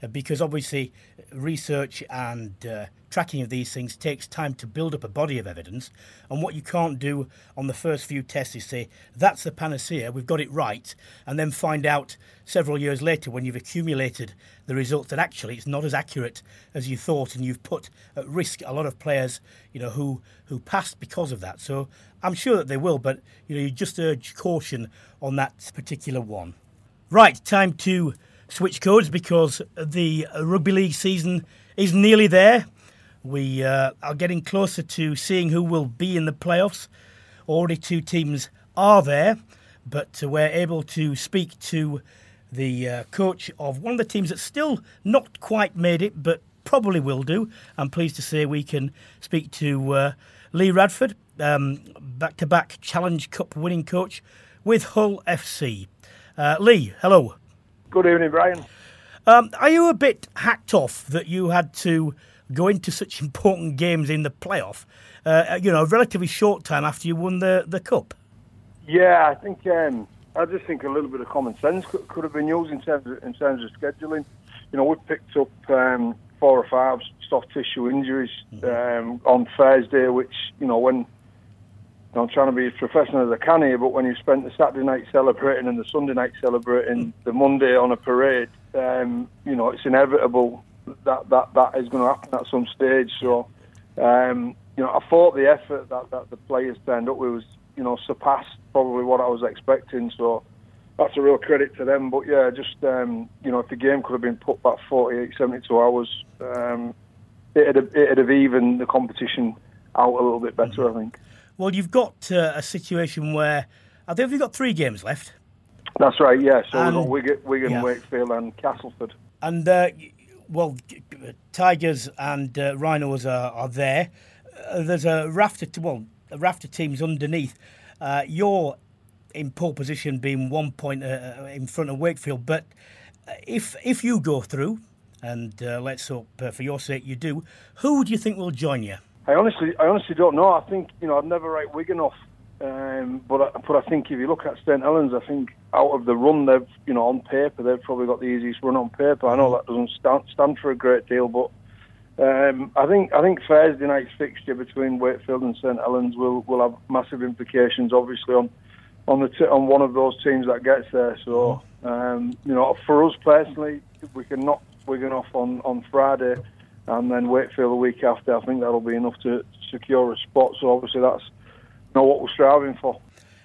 because obviously research and uh, tracking of these things takes time to build up a body of evidence. And what you can't do on the first few tests is say, that's the panacea, we've got it right, and then find out several years later when you've accumulated the results that actually it's not as accurate as you thought and you've put at risk a lot of players, you know, who, who passed because of that. So I'm sure that they will, but you know, you just urge caution on that particular one. Right, time to switch codes because the rugby league season is nearly there. We uh, are getting closer to seeing who will be in the playoffs. Already two teams are there, but we're able to speak to the uh, coach of one of the teams that's still not quite made it, but probably will do. I'm pleased to say we can speak to uh, Lee Radford, back to back Challenge Cup winning coach with Hull FC. Uh, Lee, hello. Good evening, Brian. Um, are you a bit hacked off that you had to go into such important games in the playoff, uh, you know, a relatively short time after you won the, the cup. Yeah, I think um, I just think a little bit of common sense could, could, have been used in terms of, in terms of scheduling. You know, we picked up um, four or five soft tissue injuries mm-hmm. um, on Thursday, which you know when. I'm trying to be as professional as I can here, but when you spent the Saturday night celebrating and the Sunday night celebrating, the Monday on a parade, um, you know, it's inevitable that that that is going to happen at some stage. So, um, you know, I thought the effort that, that the players turned up with was, you know, surpassed probably what I was expecting. So that's a real credit to them. But yeah, just um, you know, if the game could have been put back 48, 72 hours, um, it'd have, it'd have evened the competition out a little bit better, I think. Well, you've got uh, a situation where I think we've got three games left. That's right. Yeah. So we've got Wigan, Wigan yeah. Wakefield, and Castleford. And uh, well, tigers and uh, rhinos are, are there. Uh, there's a raft of, well, raft of teams underneath. Uh, you're in pole position, being one point uh, in front of Wakefield. But if if you go through, and uh, let's hope uh, for your sake you do, who do you think will join you? I honestly, I honestly don't know. I think you know I'd never write Wigan off, um, but I, but I think if you look at St Helens, I think out of the run they've you know on paper they've probably got the easiest run on paper. I know that doesn't stand, stand for a great deal, but um, I think I think Thursday night's fixture between Wakefield and St Helens will will have massive implications, obviously on on the t- on one of those teams that gets there. So um, you know, for us personally, we can knock Wigan off on on Friday, and then Wakefield the week after. I think that'll be enough to secure a spot. So obviously that's not what we're striving for.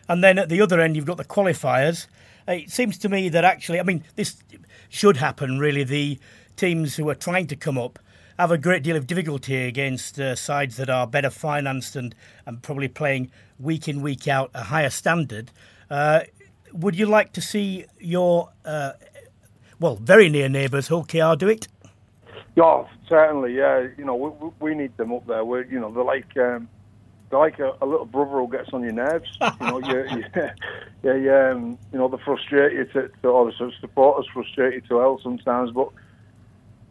And then at the other end, you've got the qualifiers. It seems to me that actually, I mean, this should happen. Really, the teams who are trying to come up have a great deal of difficulty against uh, sides that are better financed and, and probably playing week in, week out a higher standard. Uh, would you like to see your, uh, well, very near neighbours, Hull KR, do it? Yeah, certainly. Yeah, you know, we, we need them up there. We're, you know, they're like um, they're like a, a, little brother who gets on your nerves. You know, you, you, yeah, yeah, um, you know, they frustrate you to, to or the supporters frustrate you to hell sometimes, but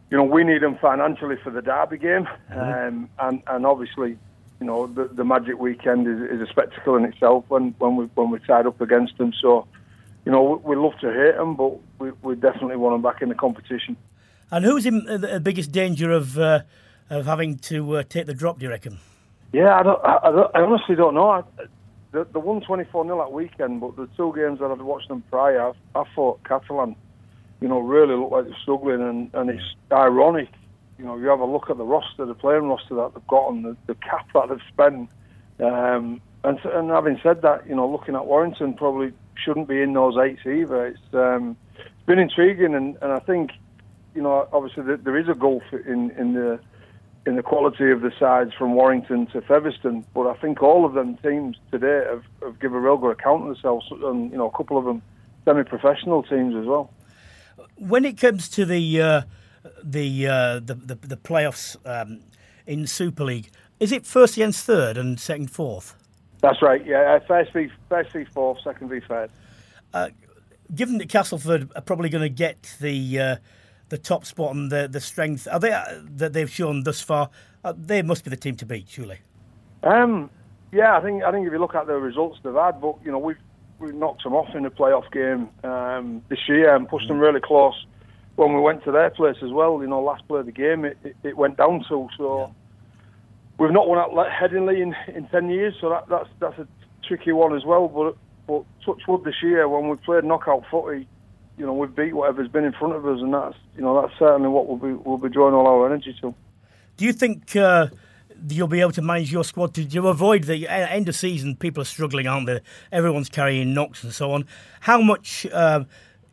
you know, we need them financially for the derby game, mm-hmm. um, and and obviously, you know, the, the Magic Weekend is, is, a spectacle in itself when when we when we're tied up against them. So, you know, we, we love to hate them, but we, we definitely want them back in the competition. And who's in the biggest danger of uh, of having to uh, take the drop? Do you reckon? Yeah, I, don't, I, don't, I honestly don't know. I, the, the one twenty four 0 that weekend, but the two games that I've watched them prior, I, I thought Catalan you know, really looked like they're struggling, and, and it's ironic. You know, you have a look at the roster, the playing roster that they've got, and the, the cap that they've spent. Um, and, and having said that, you know, looking at Warrington probably shouldn't be in those eights either. It's, um, it's been intriguing, and, and I think, you know, obviously there is a gulf in, in the in the quality of the sides from Warrington to Featherstone, but I think all of them teams today have, have given a real good account of themselves, and you know, a couple of them semi-professional teams as well when it comes to the uh, the, uh, the, the the playoffs um, in Super League, is it first against third and second fourth? That's right. Yeah, uh, first v first v fourth, second v third. Uh, given that Castleford are probably going to get the uh, the top spot and the the strength are they uh, that they've shown thus far, they must be the team to beat, surely. Um, yeah, I think I think if you look at the results they've had, but you know we've we knocked them off in a playoff game um, this year and pushed them mm. really close when we went to their place as well. You know, last play of the game, it, it, it went down to. So yeah. we've not won at Headingley in, in ten years, so that, that's that's a tricky one as well. But but touch wood this year when we played knockout footy, you know, we've beat whatever's been in front of us, and that's you know that's certainly what we'll be we'll be drawing all our energy to. Do you think? Uh you'll be able to manage your squad to, to avoid the end of season. People are struggling, aren't they? Everyone's carrying knocks and so on. How much uh,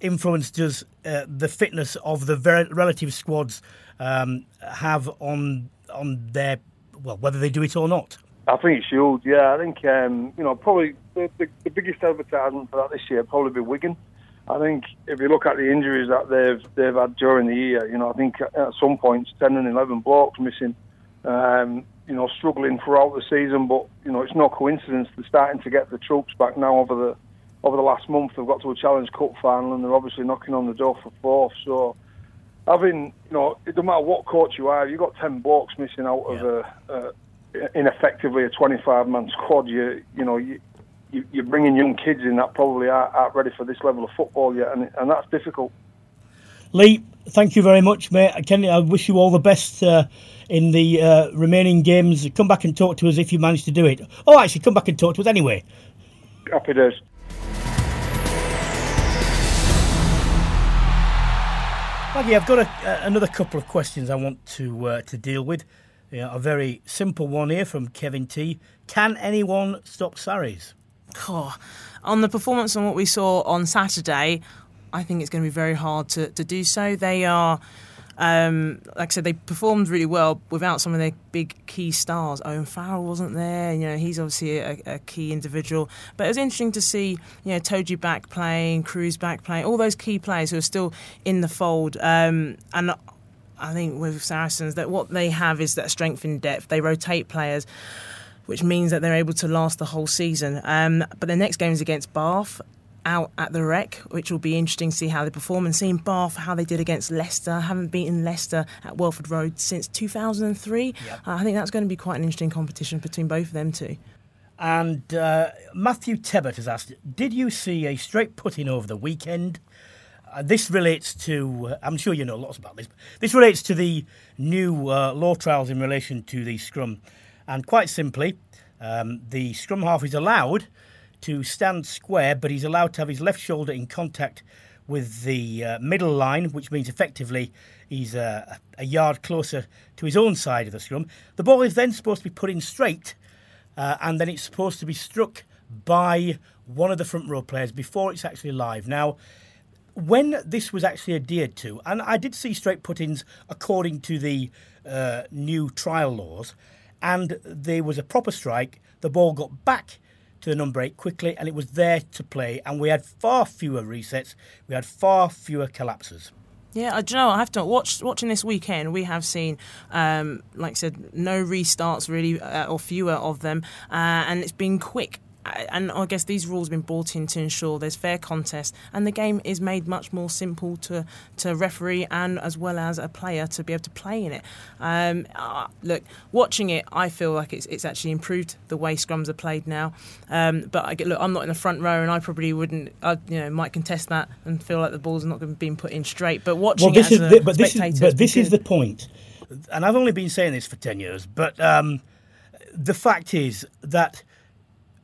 influence does uh, the fitness of the ver- relative squads um, have on on their well, whether they do it or not? I think it's huge. Yeah, I think um, you know probably the, the, the, biggest advertisement for that this year probably be Wigan. I think if you look at the injuries that they've they've had during the year, you know, I think at some points ten and eleven blocks missing. Um, you know, struggling throughout the season, but you know, it's no coincidence they're starting to get the troops back now over the over the last month. They've got to a Challenge Cup final, and they're obviously knocking on the door for fourth. So, having you know, it doesn't matter what coach you are, you've got ten blocks missing out yeah. of a, a ineffectively a 25 man squad. You you know you. You're bringing young kids in that probably aren't, aren't ready for this level of football yet, and, and that's difficult. Lee, thank you very much, mate. Kenny, I wish you all the best uh, in the uh, remaining games. Come back and talk to us if you manage to do it. Oh, actually, come back and talk to us anyway. Happy days. Maggie, I've got a, uh, another couple of questions I want to uh, to deal with. Yeah, a very simple one here from Kevin T. Can anyone stop Sarries? Oh, on the performance on what we saw on Saturday, I think it's going to be very hard to, to do so. They are, um, like I said, they performed really well without some of their big key stars. Owen Farrell wasn't there. You know, he's obviously a, a key individual. But it was interesting to see, you know, Itoje back playing, Kruis back playing, all those key players who are still in the fold. Um, and I think with Saracens that what they have is that strength in depth. They rotate players which means that they're able to last the whole season. Um, but the next game is against Bath out at the Rec, which will be interesting to see how they perform and seeing Bath how they did against Leicester. Haven't beaten Leicester at Welford Road since 2003. Yep. Uh, I think that's going to be quite an interesting competition between both of them too. And uh, Matthew Tebbert has asked, did you see a straight put-in over the weekend? Uh, this relates to, uh, I'm sure you know lots about this, this relates to the new uh, law trials in relation to the scrum. And quite simply, um, the scrum half is allowed to stand square, but he's allowed to have his left shoulder in contact with the uh, middle line, which means effectively he's uh, a yard closer to his own side of the scrum. The ball is then supposed to be put in straight, uh, and then it's supposed to be struck by one of the front row players before it's actually live. Now, when this was actually adhered to, and I did see straight put-ins according to the uh, new trial laws, and there was a proper strike. The ball got back to the number eight quickly, and it was there to play. And we had far fewer resets. We had far fewer collapses. Yeah, I do you know. I have to watch watching this weekend. We have seen, um, like I said, no restarts really, uh, or fewer of them, uh, and it's been quick and I guess these rules have been brought in to ensure there's fair contest, and the game is made much more simple to to referee and as well as a player to be able to play in it. Um, uh, look, watching it, I feel like it's it's actually improved the way scrums are played now. Um, but I get, look, I'm not in the front row, and I probably wouldn't, I you know, might contest that and feel like the ball's not being put in straight. But watching well, this it is the, but this is, but this is the point, and I've only been saying this for ten years, but. Um, the fact is that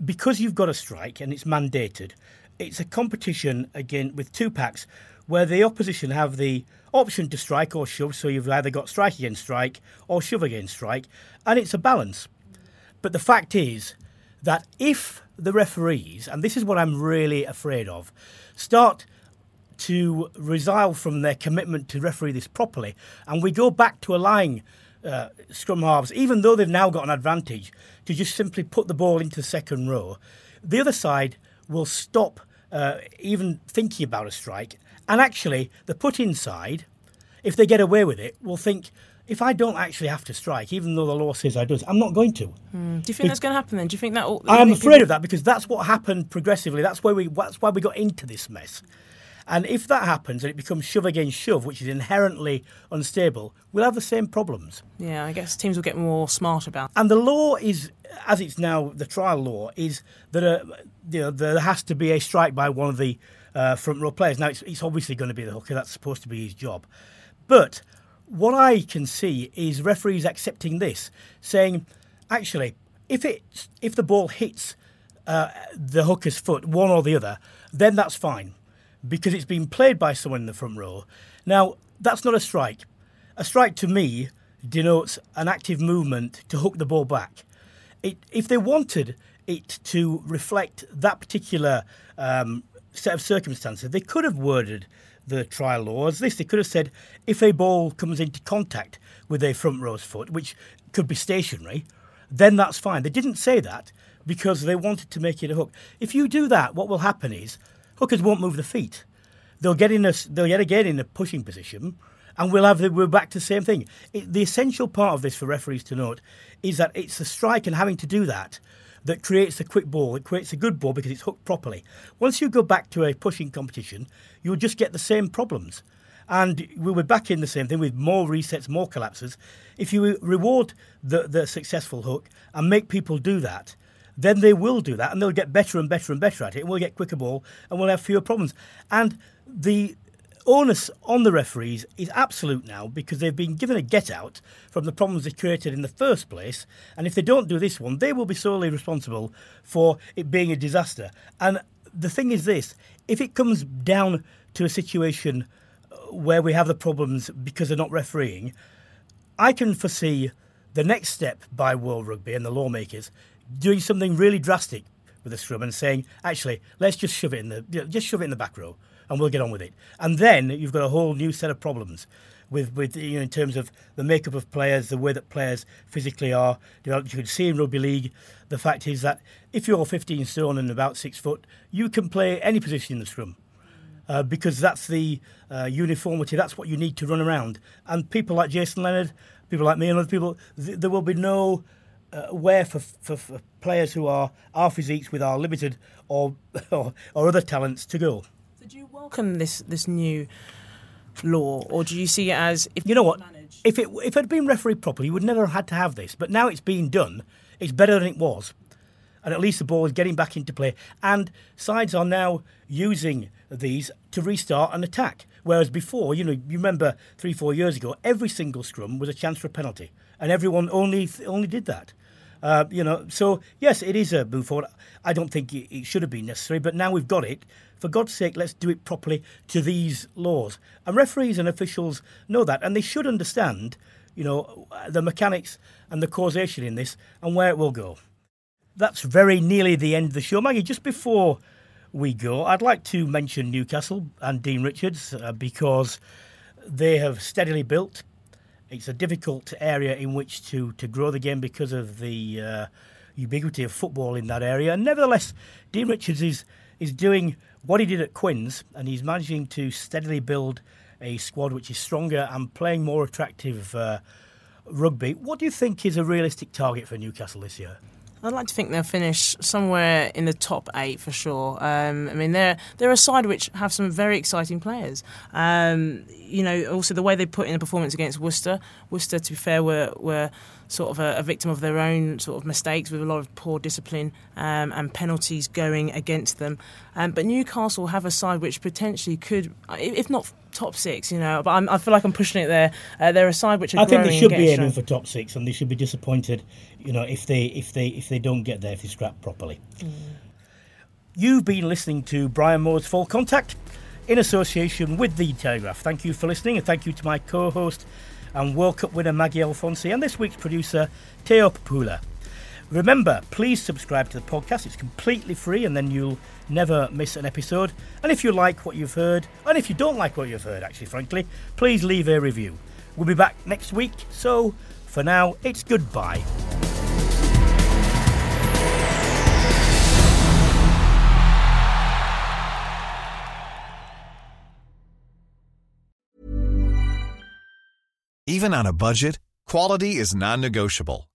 because you've got a strike and it's mandated, it's a competition again with two packs where the opposition have the option to strike or shove. So you've either got strike against strike or shove against strike, and it's a balance. But the fact is that if the referees, and this is what I'm really afraid of, start to resile from their commitment to referee this properly, and we go back to allowing uh, scrum halves, even though they've now got an advantage, to just simply put the ball into the second row, the other side will stop uh, even thinking about a strike. And actually, the put inside, if they get away with it, will think, if I don't actually have to strike, even though the law says I do, I'm not going to. Mm. Do you think that's going to happen then? Do you think that? All, I'm afraid of that because that's what happened progressively. That's why we. That's why we got into this mess. And if that happens and it becomes shove against shove, which is inherently unstable, we'll have the same problems. Yeah, I guess teams will get more smart about. It. And the law is, as it's now, the trial law is that a, you know, there has to be a strike by one of the uh, front row players. Now, it's, it's obviously going to be the hooker. That's supposed to be his job. But what I can see is referees accepting this, saying, actually, if it if the ball hits uh, the hooker's foot, one or the other, then that's fine because it's been played by someone in the front row. Now, that's not a strike. A strike to me denotes an active movement to hook the ball back. It, if they wanted it to reflect that particular um, set of circumstances, they could have worded the trial law as this. They could have said if a ball comes into contact with a front row's foot, which could be stationary, then that's fine. They didn't say that because they wanted to make it a hook. If you do that, what will happen is hookers won't move the feet. They'll get in a, they'll yet again in a pushing position, and we'll have the, we're back to the same thing. It, the essential part of this for referees to note is that it's the strike and having to do that that creates a quick ball. It creates a good ball because it's hooked properly. Once you go back to a pushing competition, you'll just get the same problems. And we'll be back in the same thing with more resets, more collapses. If you reward the, the successful hook and make people do that, then they will do that and they'll get better and better and better at it and we'll get quicker ball and we'll have fewer problems. And the onus on the referees is absolute now because they've been given a get out from the problems they created in the first place. And if they don't do this one, they will be solely responsible for it being a disaster. And the thing is this if it comes down to a situation uh, where we have the problems because they're not refereeing, I can foresee the next step by World Rugby and the lawmakers doing something really drastic with the scrum and saying, actually, let's just shove it in the just shove it in the back row and we'll get on with it. And then you've got a whole new set of problems with, with you know, in terms of the makeup of players, the way that players physically are. You, you can see in rugby league, the fact is that if you're 15 stone and about six foot, you can play any position in the scrum. Uh, because that's the uh, uniformity, that's what you need to run around. And people like Jason Leonard, people like me, and other people, th- there will be no uh, where for, for, for players who are our physiques with our limited or, or, or other talents to go. So do you welcome this this new law, or do you see it as if You know what? managed- If it if it had been refereed properly, you would never have had to have this. But now it's been done. It's better than it was, and at least the ball is getting back into play. And sides are now using these to restart an attack. Whereas before, you know, you remember three four years ago, every single scrum was a chance for a penalty, and everyone only only did that. Uh, you know, so yes, it is a move forward. I don't think it, it should have been necessary, but now we've got it. For God's sake, let's do it properly to these laws. And referees and officials know that, and they should understand, you know, the mechanics and the causation in this and where it will go. That's very nearly the end of the show, Maggie. Just before we go, I'd like to mention Newcastle and Dean Richards uh, because they have steadily built. It's a difficult area in which to, to grow the game because of the uh, ubiquity of football in that area. And nevertheless, Dean Richards is is doing what he did at Quins, and he's managing to steadily build a squad which is stronger and playing more attractive uh, rugby. What do you think is a realistic target for Newcastle this year? I'd like to think they'll finish somewhere in the top eight for sure. Um, I mean, they're they're a side which have some very exciting players. Um, you know, also the way they put in a performance against Worcester. Worcester, to be fair, were were sort of a, a victim of their own sort of mistakes with a lot of poor discipline um, and penalties going against them. Um, but Newcastle have a side which potentially could, if not top six, you know. But I'm, I feel like I'm pushing it there. Uh, they're a side which are I think they should be getting aiming for top six, and they should be disappointed, you know, if they if they if they don't get there if they scrap properly. You've been listening to Brian Moore's Full Contact in association with the Telegraph. Thank you for listening, and thank you to my co-host and World Cup winner Maggie Alphonsi and this week's producer Teo Papula. Remember, please subscribe to the podcast. It's completely free, and then you'll never miss an episode. And if you like what you've heard, and if you don't like what you've heard, actually, frankly, please leave a review. We'll be back next week. So for now, it's goodbye. Even on a budget, quality is non-negotiable.